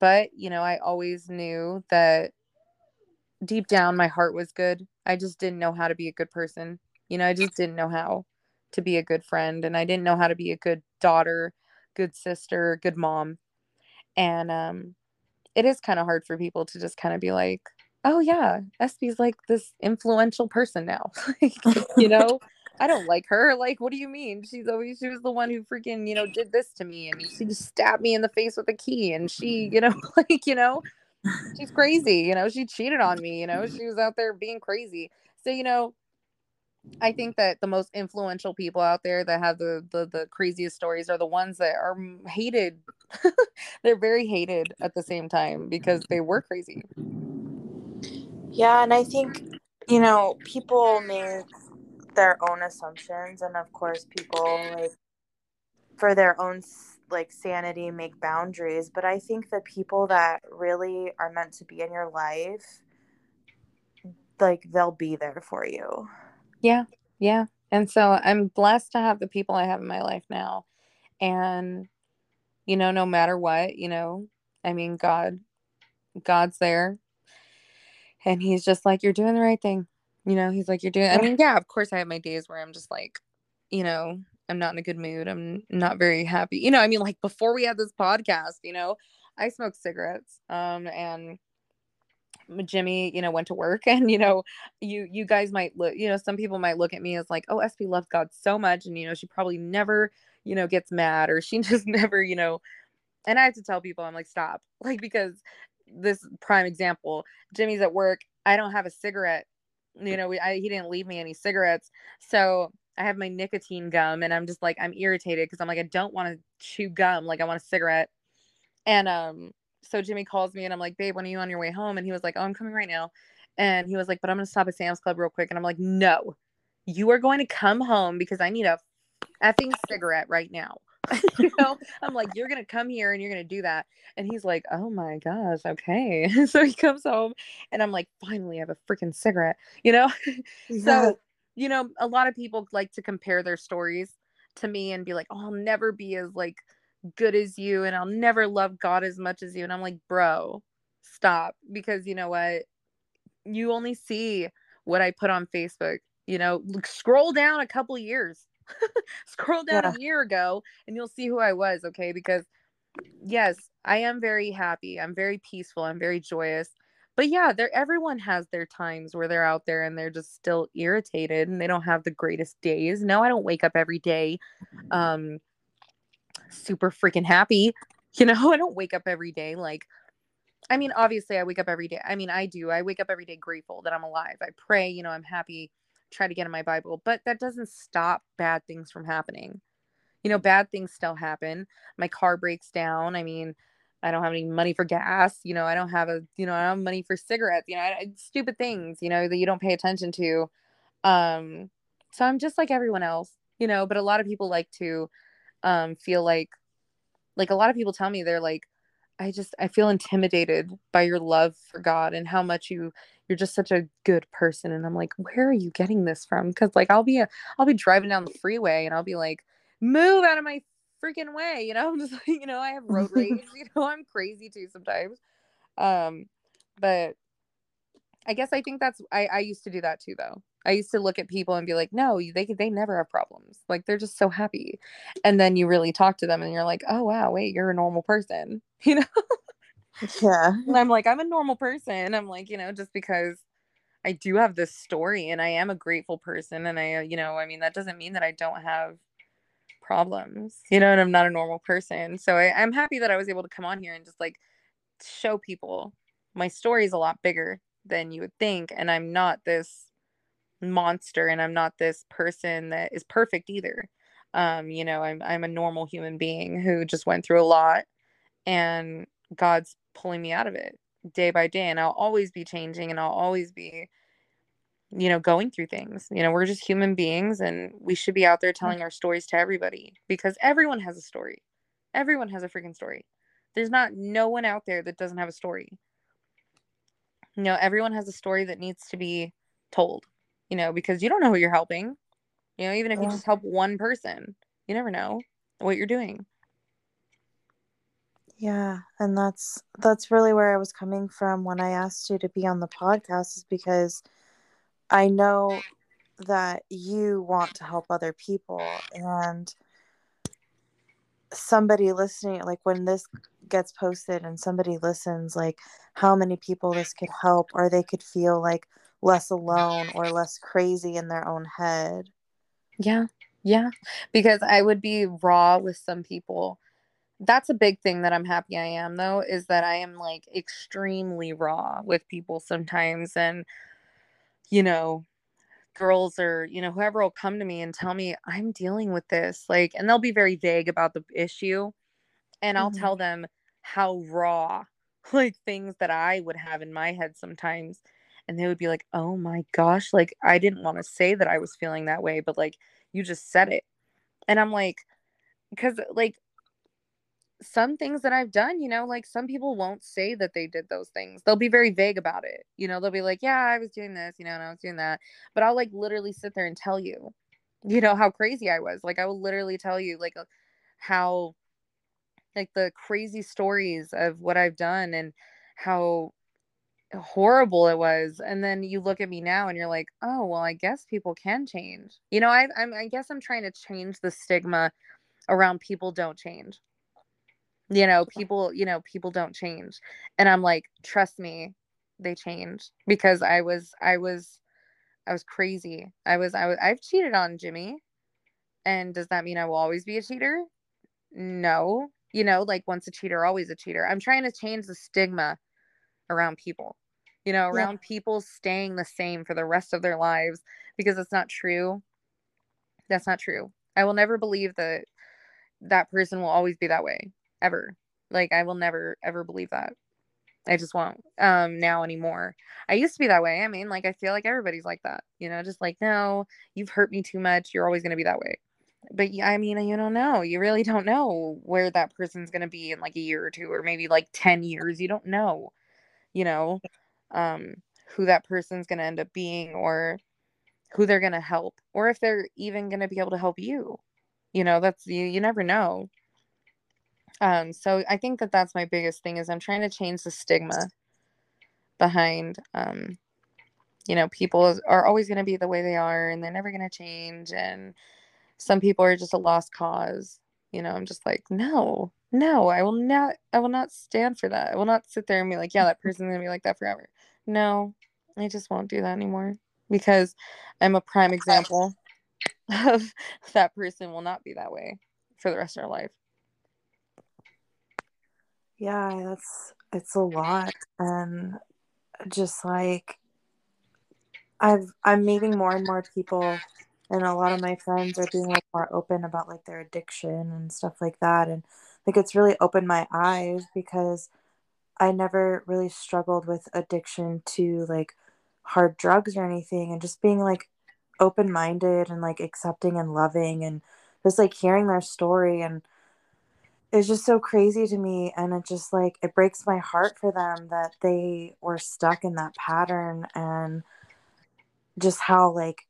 but you know, I always knew that deep down my heart was good. I just didn't know how to be a good person. You know, I just didn't know how to be a good friend and I didn't know how to be a good daughter, good sister, good mom. And um it is kind of hard for people to just kind of be like, "Oh yeah, Espy's like this influential person now." like, you know, I don't like her. Like, what do you mean? She's always she was the one who freaking, you know, did this to me and she just stabbed me in the face with a key and she, you know, like, you know, she's crazy, you know, she cheated on me, you know, she was out there being crazy. So, you know, I think that the most influential people out there that have the the, the craziest stories are the ones that are hated. They're very hated at the same time because they were crazy. Yeah, and I think you know people make their own assumptions, and of course, people like for their own like sanity make boundaries. But I think the people that really are meant to be in your life, like they'll be there for you. Yeah. Yeah. And so I'm blessed to have the people I have in my life now. And, you know, no matter what, you know, I mean, God, God's there. And he's just like, you're doing the right thing. You know, he's like, you're doing, I mean, yeah, of course I have my days where I'm just like, you know, I'm not in a good mood. I'm not very happy. You know, I mean, like before we had this podcast, you know, I smoke cigarettes. Um, and Jimmy, you know, went to work and you know, you you guys might look, you know, some people might look at me as like, "Oh, Espy loves God so much and you know, she probably never, you know, gets mad or she just never, you know." And I have to tell people I'm like, "Stop." Like because this prime example, Jimmy's at work, I don't have a cigarette. You know, we, I, he didn't leave me any cigarettes. So, I have my nicotine gum and I'm just like I'm irritated because I'm like I don't want to chew gum, like I want a cigarette. And um so Jimmy calls me and I'm like, babe, when are you on your way home? And he was like, oh, I'm coming right now. And he was like, but I'm going to stop at Sam's Club real quick. And I'm like, no, you are going to come home because I need a effing cigarette right now. you know, I'm like, you're going to come here and you're going to do that. And he's like, oh my gosh, okay. so he comes home and I'm like, finally, I have a freaking cigarette, you know? Yeah. so, you know, a lot of people like to compare their stories to me and be like, oh, I'll never be as like, good as you and I'll never love God as much as you. And I'm like, bro, stop. Because you know what? You only see what I put on Facebook. You know, scroll down a couple years. scroll down yeah. a year ago and you'll see who I was, okay? Because yes, I am very happy. I'm very peaceful. I'm very joyous. But yeah, there everyone has their times where they're out there and they're just still irritated and they don't have the greatest days. No, I don't wake up every day um super freaking happy. You know, I don't wake up every day like I mean, obviously I wake up every day. I mean, I do. I wake up every day grateful that I'm alive. I pray, you know, I'm happy, try to get in my Bible, but that doesn't stop bad things from happening. You know, bad things still happen. My car breaks down. I mean, I don't have any money for gas. You know, I don't have a, you know, I don't have money for cigarettes. You know, I, stupid things, you know, that you don't pay attention to. Um, so I'm just like everyone else, you know, but a lot of people like to um feel like like a lot of people tell me they're like i just i feel intimidated by your love for god and how much you you're just such a good person. And i'm like where are you getting this from? Because like i'll be a i'll be driving down the freeway and i'll be like move out of my freaking way you know? I'm just like you know i have road rage you know? I'm crazy too sometimes. Um but i guess i think that's i i used to do that too though I used to look at people and be like, no, they they never have problems. Like they're just so happy. And then you really talk to them and you're like, oh wow, wait, you're a normal person, you know? Yeah. And I'm like, I'm a normal person. I'm like, you know, just because I do have this story and I am a grateful person and I, uh, you know, I mean, that doesn't mean that I don't have problems, you know, and I'm not a normal person. So I, I'm happy that I was able to come on here and just like show people my story is a lot bigger than you would think. And I'm not this monster and I'm not this person that is perfect either. Um, you know, I'm I'm a normal human being who just went through a lot and God's pulling me out of it day by day and I'll always be changing and I'll always be you know going through things. You know, we're just human beings and we should be out there telling our stories to everybody because everyone has a story. Everyone has a freaking story. There's not no one out there that doesn't have a story. You know, everyone has a story that needs to be told you know, because you don't know who you're helping. You know, even if you just help one person, you never know what you're doing. Yeah, and that's that's really where I was coming from when I asked you to be on the podcast is because I know that you want to help other people and somebody listening like when this gets posted and somebody listens like how many people this could help or they could feel like less alone or less crazy in their own head. Yeah yeah because i would be raw with some people. That's a big thing that i'm happy i am though is that i am like extremely raw with people sometimes. And you know girls or you know whoever will come to me and tell me i'm dealing with this like and they'll be very vague about the issue. And i'll Mhm. tell them how raw like things that i would have in my head sometimes and they would be like oh my gosh like i didn't want to say that i was feeling that way but like you just said it and i'm like because like some things that I've done, you know, like some people won't say that they did those things. They'll be very vague about it. You know, they'll be like, yeah, I was doing this, you know, and I was doing that. But I'll like literally sit there and tell you, you know, how crazy I was. Like I will literally tell you like uh, how like the crazy stories of what I've done and how horrible it was and then you look at me now and you're like oh well i guess people can change. You know I, I'm, I guess i'm trying to change the stigma around people don't change. You know people you know people don't change. And i'm like trust me they change because i was i was i was crazy. I was i was i've cheated on jimmy. And does that mean i will always be a cheater? No. You know like once a cheater always a cheater. I'm trying to change the stigma around people you know Yeah. around people staying the same for the rest of their lives because it's not true. That's not true. I will never believe that that person will always be that way ever. Like i will never ever believe that. I just won't um now anymore. I used to be that way. I mean like i feel like everybody's like that you know just like no you've hurt me too much. You're always going to be that way. But yeah, i mean you don't know. You really don't know where that person's going to be in like a year or two or maybe like 10 years. You don't know you know um who that person's going to end up being or who they're going to help or if they're even going to be able to help you. You know that's you you never know. Um so i think that that's my biggest thing is i'm trying to change the stigma behind um you know people are always going to be the way they are and they're never going to change and some people are just a lost cause. You know i'm just like no no i will not i will not stand for that. I will not sit there and be like yeah that person's to be like that forever. No i just won't do that anymore because i'm a prime example of that person will not be that way for the rest of their life. Yeah that's it's a lot and just like i've i'm meeting more and more people and a lot of my friends are being like more open about like their addiction and stuff like that and like it's really opened my eyes because i never really struggled with addiction to like hard drugs or anything and just being like open minded and like accepting and loving and just like hearing their story and it's just so crazy to me and it just like it breaks my heart for them that they were stuck in that pattern and just how like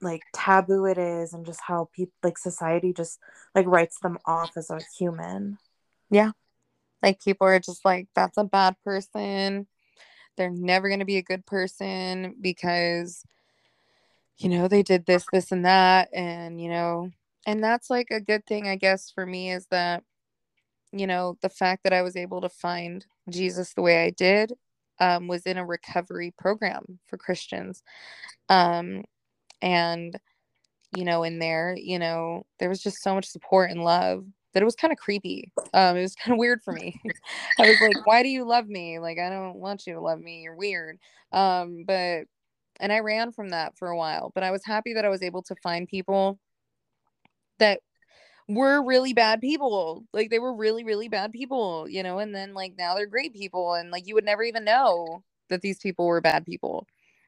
like taboo it is and just how people like society just like writes them off as a human. Yeah. like people are just like that's a bad person. They're never going to be a good person because you know they did this this and that and you know and that's like a good thing i guess for me is that you know the fact that i was able to find jesus the way i did um, was in a recovery program for christians. Um, and you know in there you know there was just so much support and love that it was kind of creepy um, it was kind of weird for me i was like why do you love me like i don't want you to love me you're weird um, but and i ran from that for a while but i was happy that i was able to find people that were really bad people. Like they were really, really bad people, you know, and then like now they're great people. And like you would never even know that these people were bad people,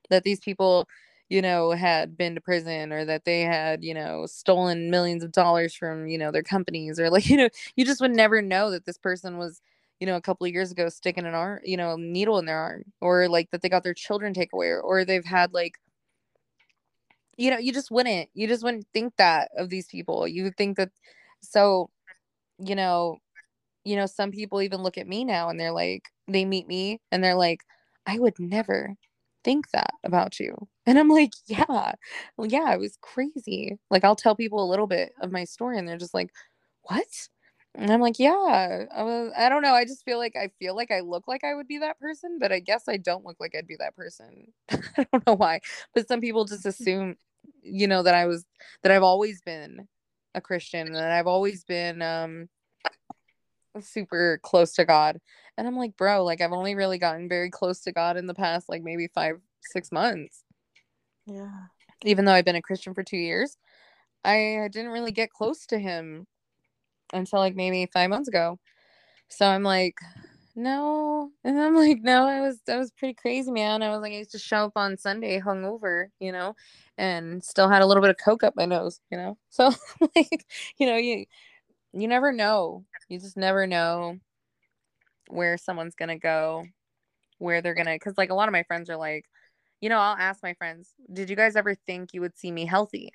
that these people, you know, had been to prison or that they had, you know, stolen millions of dollars from, you know, their companies or like, you know, you just would never know that this person was, you know, a couple of years ago sticking an arm, you know, needle in their arm or like that they got their children taken away or, or they've had like you know, you just wouldn't. You just wouldn't think that of these people. You would think that so, you know, you know, some people even look at me now and they're like, they meet me and they're like, I would never, think that about you. And I'm like, yeah, well, yeah, it was crazy. Like, I'll tell people a little bit of my story and they're just like, what? And I'm like, yeah, I was, I don't know. I just feel like I feel like I look like I would be that person, but I guess I don't look like I'd be that person. I don't know why, but some people just assume, you know, that I was, that I've always been a Christian and I've always been, um, super close to God. And I'm like, bro, like I've only really gotten very close to God in the past like maybe five, six months. Yeah. Even though I've been a Christian for two years, I didn't really get close to him until like maybe five months ago. So I'm like, no. And I'm like, no, I was I was pretty crazy, man. I was like, I used to show up on Sunday hungover, you know, and still had a little bit of coke up my nose, you know. So like, you know, you you never know. You just never know where someone's gonna go, where they're gonna because like a lot of my friends are like, you know, I'll ask my friends, did you guys ever think you would see me healthy?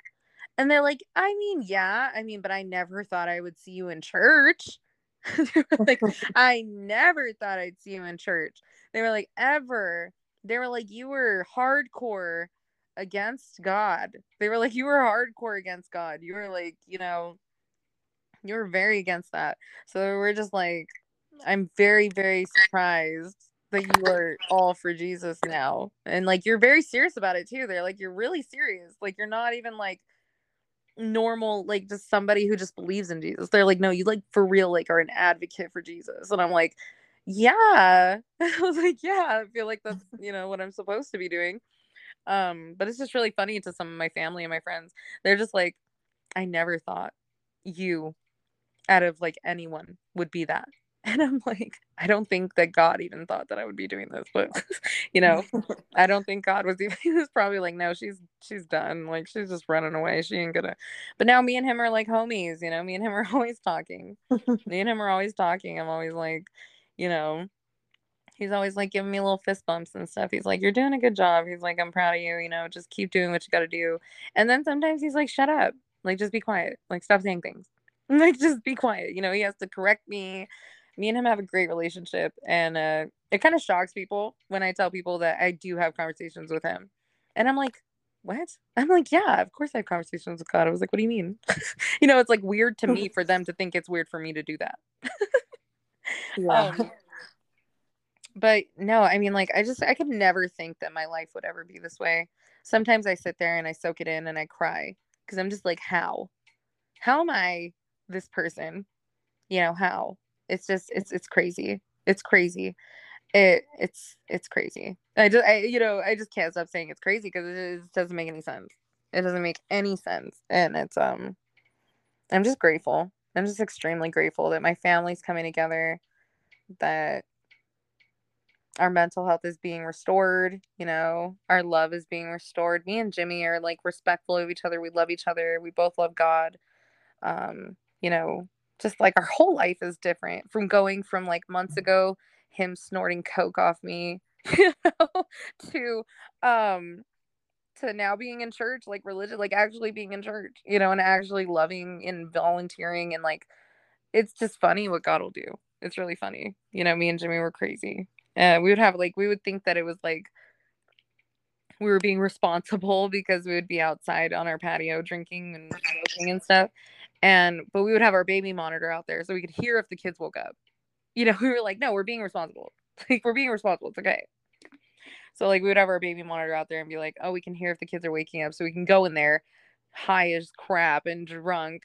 And they're like, I mean, yeah, I mean, but I never thought I would see you in church. like, I never thought I'd see you in church. They were like, ever. They were like, you were hardcore against God. They were like, you were hardcore against God. You were like, you know, you were very against that. So we're just like, I'm very, very surprised that you are all for Jesus now. And like, you're very serious about it too. They're like, you're really serious. Like, you're not even like, normal like just somebody who just believes in Jesus. They're like, no, you like for real like are an advocate for Jesus. And I'm like, yeah. I was like, yeah, I feel like that's, you know, what I'm supposed to be doing. Um, but it's just really funny to some of my family and my friends. They're just like, I never thought you out of like anyone would be that. And I'm like, I don't think that God even thought that I would be doing this, but you know, I don't think God was even he was probably like, no, she's she's done. Like she's just running away. She ain't gonna but now me and him are like homies, you know, me and him are always talking. me and him are always talking. I'm always like, you know, he's always like giving me little fist bumps and stuff. He's like, You're doing a good job. He's like, I'm proud of you, you know, just keep doing what you gotta do. And then sometimes he's like, Shut up. Like just be quiet. Like stop saying things. Like just be quiet. You know, he has to correct me. Me and him have a great relationship and uh it kind of shocks people when i tell people that i do have conversations with him and i'm like what? I'm like yeah of course i have conversations with god. I was like what do you mean? You know it's like weird to me for them to think it's weird for me to do that. Yeah. Um, but no i mean like i just i could never think that my life would ever be this way. Sometimes i sit there and i soak it in and i cry because i'm just like how? How am i this person you know how it's just it's it's crazy. It's crazy. It it's it's crazy. I just I you know I just can't stop saying it's crazy because it, it doesn't make any sense. It doesn't make any sense, and it's um. I'm just grateful. I'm just extremely grateful that my family's coming together, that our mental health is being restored, you know, our love is being restored. Me and Jimmy are like respectful of each other. We love each other. We both love God. Um, you know, just like our whole life is different from going from like months mm-hmm. ago him snorting coke off me you know to um to now being in church like religion like actually being in church you know and actually loving and volunteering and like it's just funny what god will do. It's really funny. You know me and jimmy were crazy. And we would have like we would think that it was like we were being responsible because we would be outside on our patio drinking and smoking and stuff and but we would have our baby monitor out there so we could hear if the kids woke up. You know we were like no we're being responsible. Like we're being responsible. It's okay. So like we would have our baby monitor out there and be like oh we can hear if the kids are waking up. So we can go in there high as crap and drunk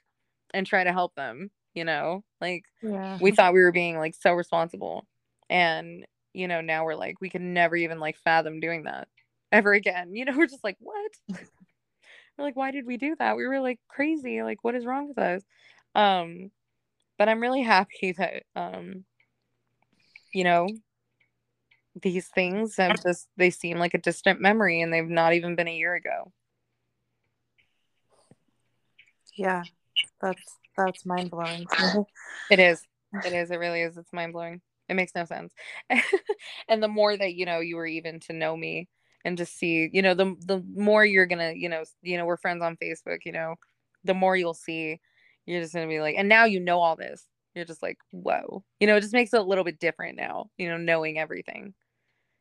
and try to help them you know? Like yeah. we thought we were being like so responsible. And you know now we're like we can never even like fathom doing that ever again. You know we're just like what we're like, why did we do that? We were like crazy. Like, what is wrong with us? Um, but I'm really happy that um, you know, these things have just they seem like a distant memory and they've not even been a year ago. Yeah, that's that's mind blowing. it is. It is. It really is. It's mind blowing. It makes no sense. and the more that you know, you were even to know me, and just see you know the the more you're gonna you know you know we're friends on facebook you know the more you'll see you're just gonna be like and now you know all this you're just like whoa you know it just makes it a little bit different now you know knowing everything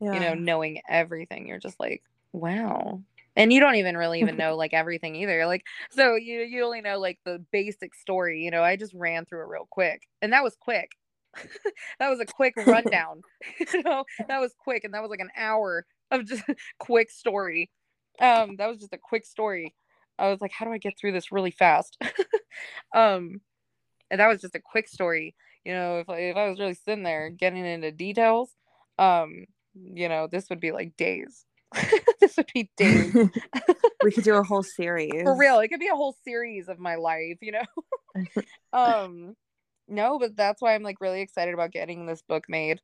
Yeah. you know, knowing everything. You're just like, wow. And you don't even really even know like everything either. Like, so you you only know like the basic story. You know, I just ran through it real quick, and that was quick. that was a quick rundown. you know, that was quick, and that was like an hour of just quick story. Um, that was just a quick story. I was like, how do I get through this really fast? um, and that was just a quick story. You know, if I, if I was really sitting there getting into details, um, you know, this would be like days. this would be days we could do a whole series. for real. It could be a whole series of my life, you know. um, no, but that's why I'm like really excited about getting this book made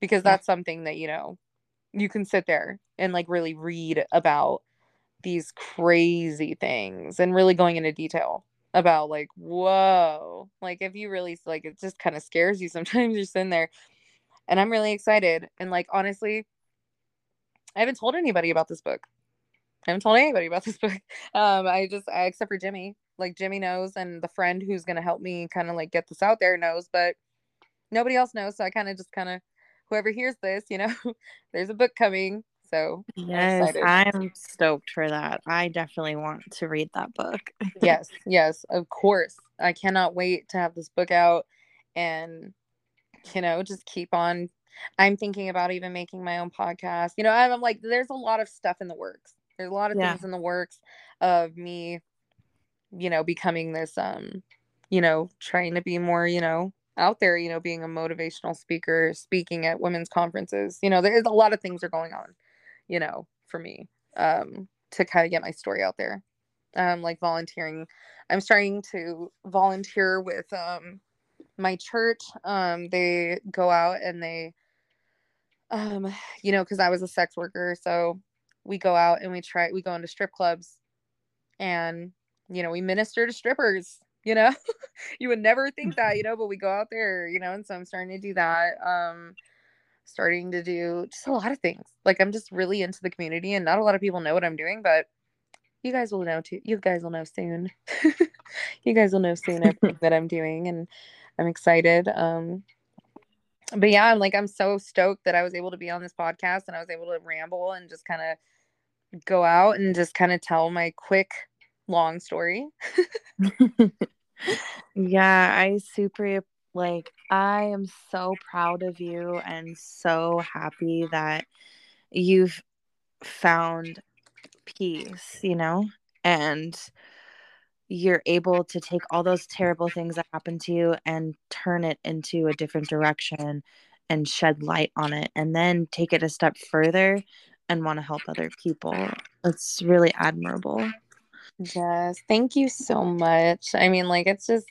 because that's something that you know you can sit there and like really read about these crazy things and really going into detail about like whoa like if you really like it just kind of scares you sometimes you're sitting there. And i'm really excited and like honestly i haven't told anybody about this book. I haven't told anybody about this book. Um i just I, except for jimmy. Like jimmy knows and the friend who's going to help me kind of like get this out there knows but nobody else knows so i kind of just kind of whoever hears this you know there's a book coming so Yes, excited. I'm stoked for that. I definitely want to read that book. yes yes of course i cannot wait to have this book out and you know just keep on i'm thinking about even making my own podcast you know i'm, I'm like there's a lot of stuff in the works there's a lot of Yeah. things in the works of me you know becoming this um you know trying to be more you know out there you know being a motivational speaker speaking at women's conferences you know there's a lot of things are going on you know for me um to kind of get my story out there. Um like volunteering i'm starting to volunteer with um my church um they go out and they um you know because i was a sex worker so we go out and we try we go into strip clubs and you know we minister to strippers you know? You would never think that you know but we go out there you know and so i'm starting to do that um starting to do just a lot of things. Like i'm just really into the community and not a lot of people know what i'm doing but you guys will know too you guys will know soon. You guys will know soon everything that i'm doing and i'm excited um but yeah i'm like i'm so stoked that i was able to be on this podcast and i was able to ramble and just kind of go out and just kind of tell my quick long story yeah, I super like I am so proud of you and so happy that you've found peace, you know? And you're able to take all those terrible things that happened to you and turn it into a different direction and shed light on it and then take it a step further and want to help other people. It's really admirable. Yes, thank you so much. I mean, like, it's just,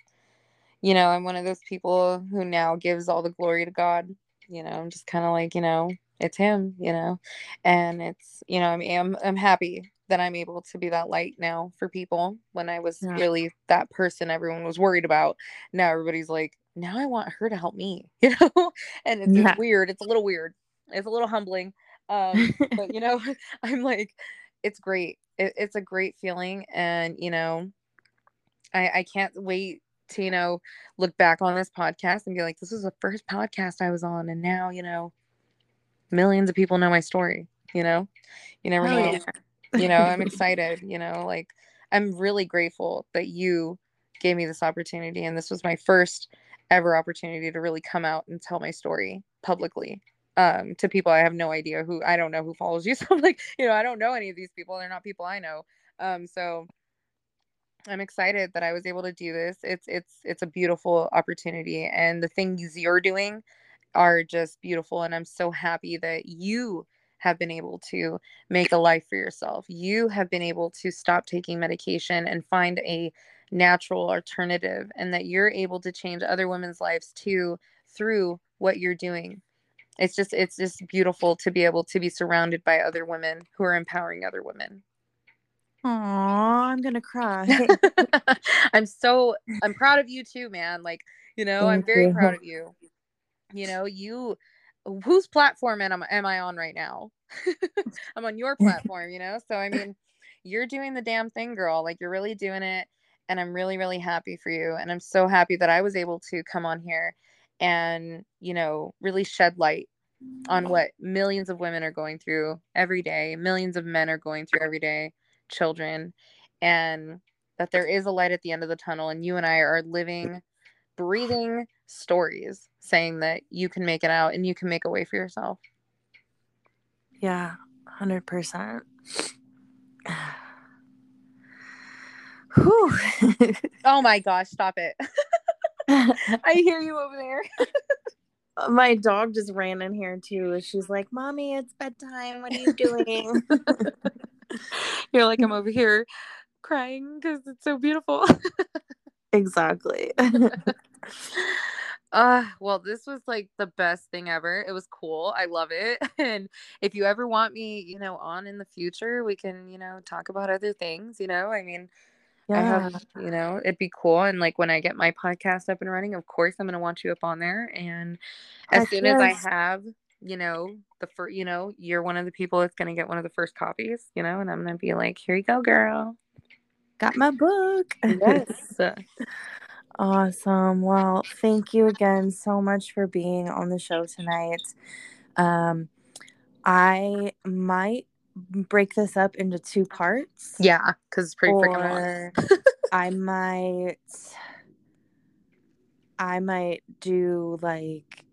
you know, I'm one of those people who now gives all the glory to God. You know, I'm just kind of like, you know, it's Him, you know, and it's, you know, I mean, I'm, I'm happy that I'm able to be that light now for people when I was Yeah. really that person everyone was worried about. Now everybody's like, now I want her to help me, you know, and it's, Yeah. it's weird. It's a little weird. It's a little humbling. Um, but you know, I'm like, it's great. It, it's a great feeling, and you know, I I can't wait to you know look back on this podcast and be like, this was the first podcast I was on, and now you know, millions of people know my story. You know, you never Hell know. yeah. You know, I'm excited. You know, like I'm really grateful that you gave me this opportunity, and this was my first ever opportunity to really come out and tell my story publicly um to people i have no idea who i don't know who follows you so i'm like you know i don't know any of these people they're not people i know um so i'm excited that i was able to do this it's it's it's a beautiful opportunity and the things you're doing are just beautiful and i'm so happy that you have been able to make a life for yourself you have been able to stop taking medication and find a natural alternative and that you're able to change other women's lives too through what you're doing it's just it's just beautiful to be able to be surrounded by other women who are empowering other women. Aw, I'm gonna cry. i'm so i'm proud of you too man. Like you know i'm very you. proud of you. You know you whose platform am, am i on right now? I'm on your platform you know? So i mean you're doing the damn thing girl. Like you're really doing it and i'm really really happy for you and i'm so happy that i was able to come on here and you know really shed light on what millions of women are going through every day, millions of men are going through every day, children, and that there is a light at the end of the tunnel. And you and I are living, breathing stories saying that you can make it out and you can make a way for yourself. Yeah, 100%. Whew. oh my gosh, stop it. I hear you over there. My dog just ran in here too. She's like, Mommy, it's bedtime. What are you doing? You're like, I'm over here crying because it's so beautiful. exactly. Uh, well, this was like the best thing ever. It was cool. I love it. And if you ever want me, you know, on in the future, we can, you know, talk about other things, you know. I mean, I yeah. have, you know, it'd be cool. And like when I get my podcast up and running, of course, I'm going to want you up on there. And as Heck soon as I have, you know, the first, you know, you're one of the people that's going to get one of the first copies, you know, and I'm going to be like, here you go, girl. Got my book. Yes. Awesome. Well, thank you again so much for being on the show tonight. Um, I might break this up into two parts. yeah. Cause it's pretty freaking long. or I might I might do like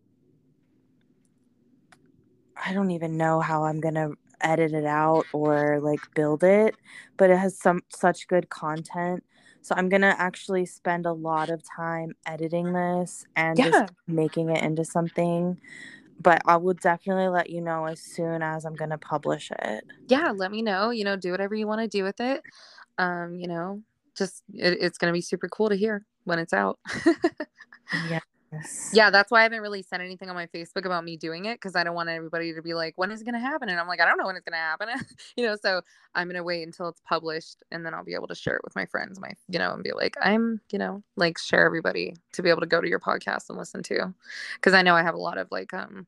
I don't even know how I'm gonna edit it out or like build it, but it has some such good content. So I'm gonna actually spend a lot of time editing this and Yeah. just making it into something. But I will definitely let you know as soon as I'm gonna publish it. yeah let me know you know do whatever you want to do with it. Um you know just it, it's going to be super cool to hear when it's out Yeah that's why i haven't really said anything on my facebook about me doing it because i don't want everybody to be like when is it going to happen? And i'm like i don't know when it's going to happen. You know so i'm going to wait until it's published and then i'll be able to share it with my friends my you know and be like i'm you know like share everybody to be able to go to your podcast and listen to because i know i have a lot of like um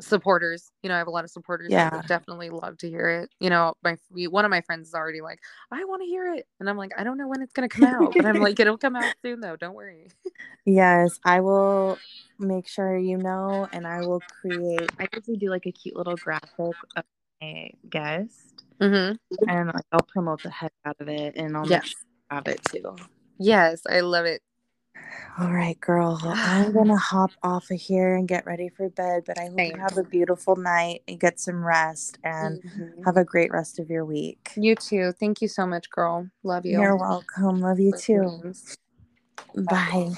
supporters you know i have a lot of supporters Yeah. definitely love to hear it you know my one of my friends is already like i want to hear it and i'm like i don't know when it's going to come out but i'm like it'll come out soon though don't worry Yes, I will make sure you know, and I will create. I usually do like a cute little graphic of my guest, mm-hmm. and like I'll promote the heck out of it, and I'll Yes. make sure have it too. yes i love it All right, girl. I'm gonna hop off of here and get ready for bed. But I hope Same. you have a beautiful night and get some rest, and Mhm. have a great rest of your week. you too thank you so much girl love you You're welcome. Love you too. Blessings. Bye.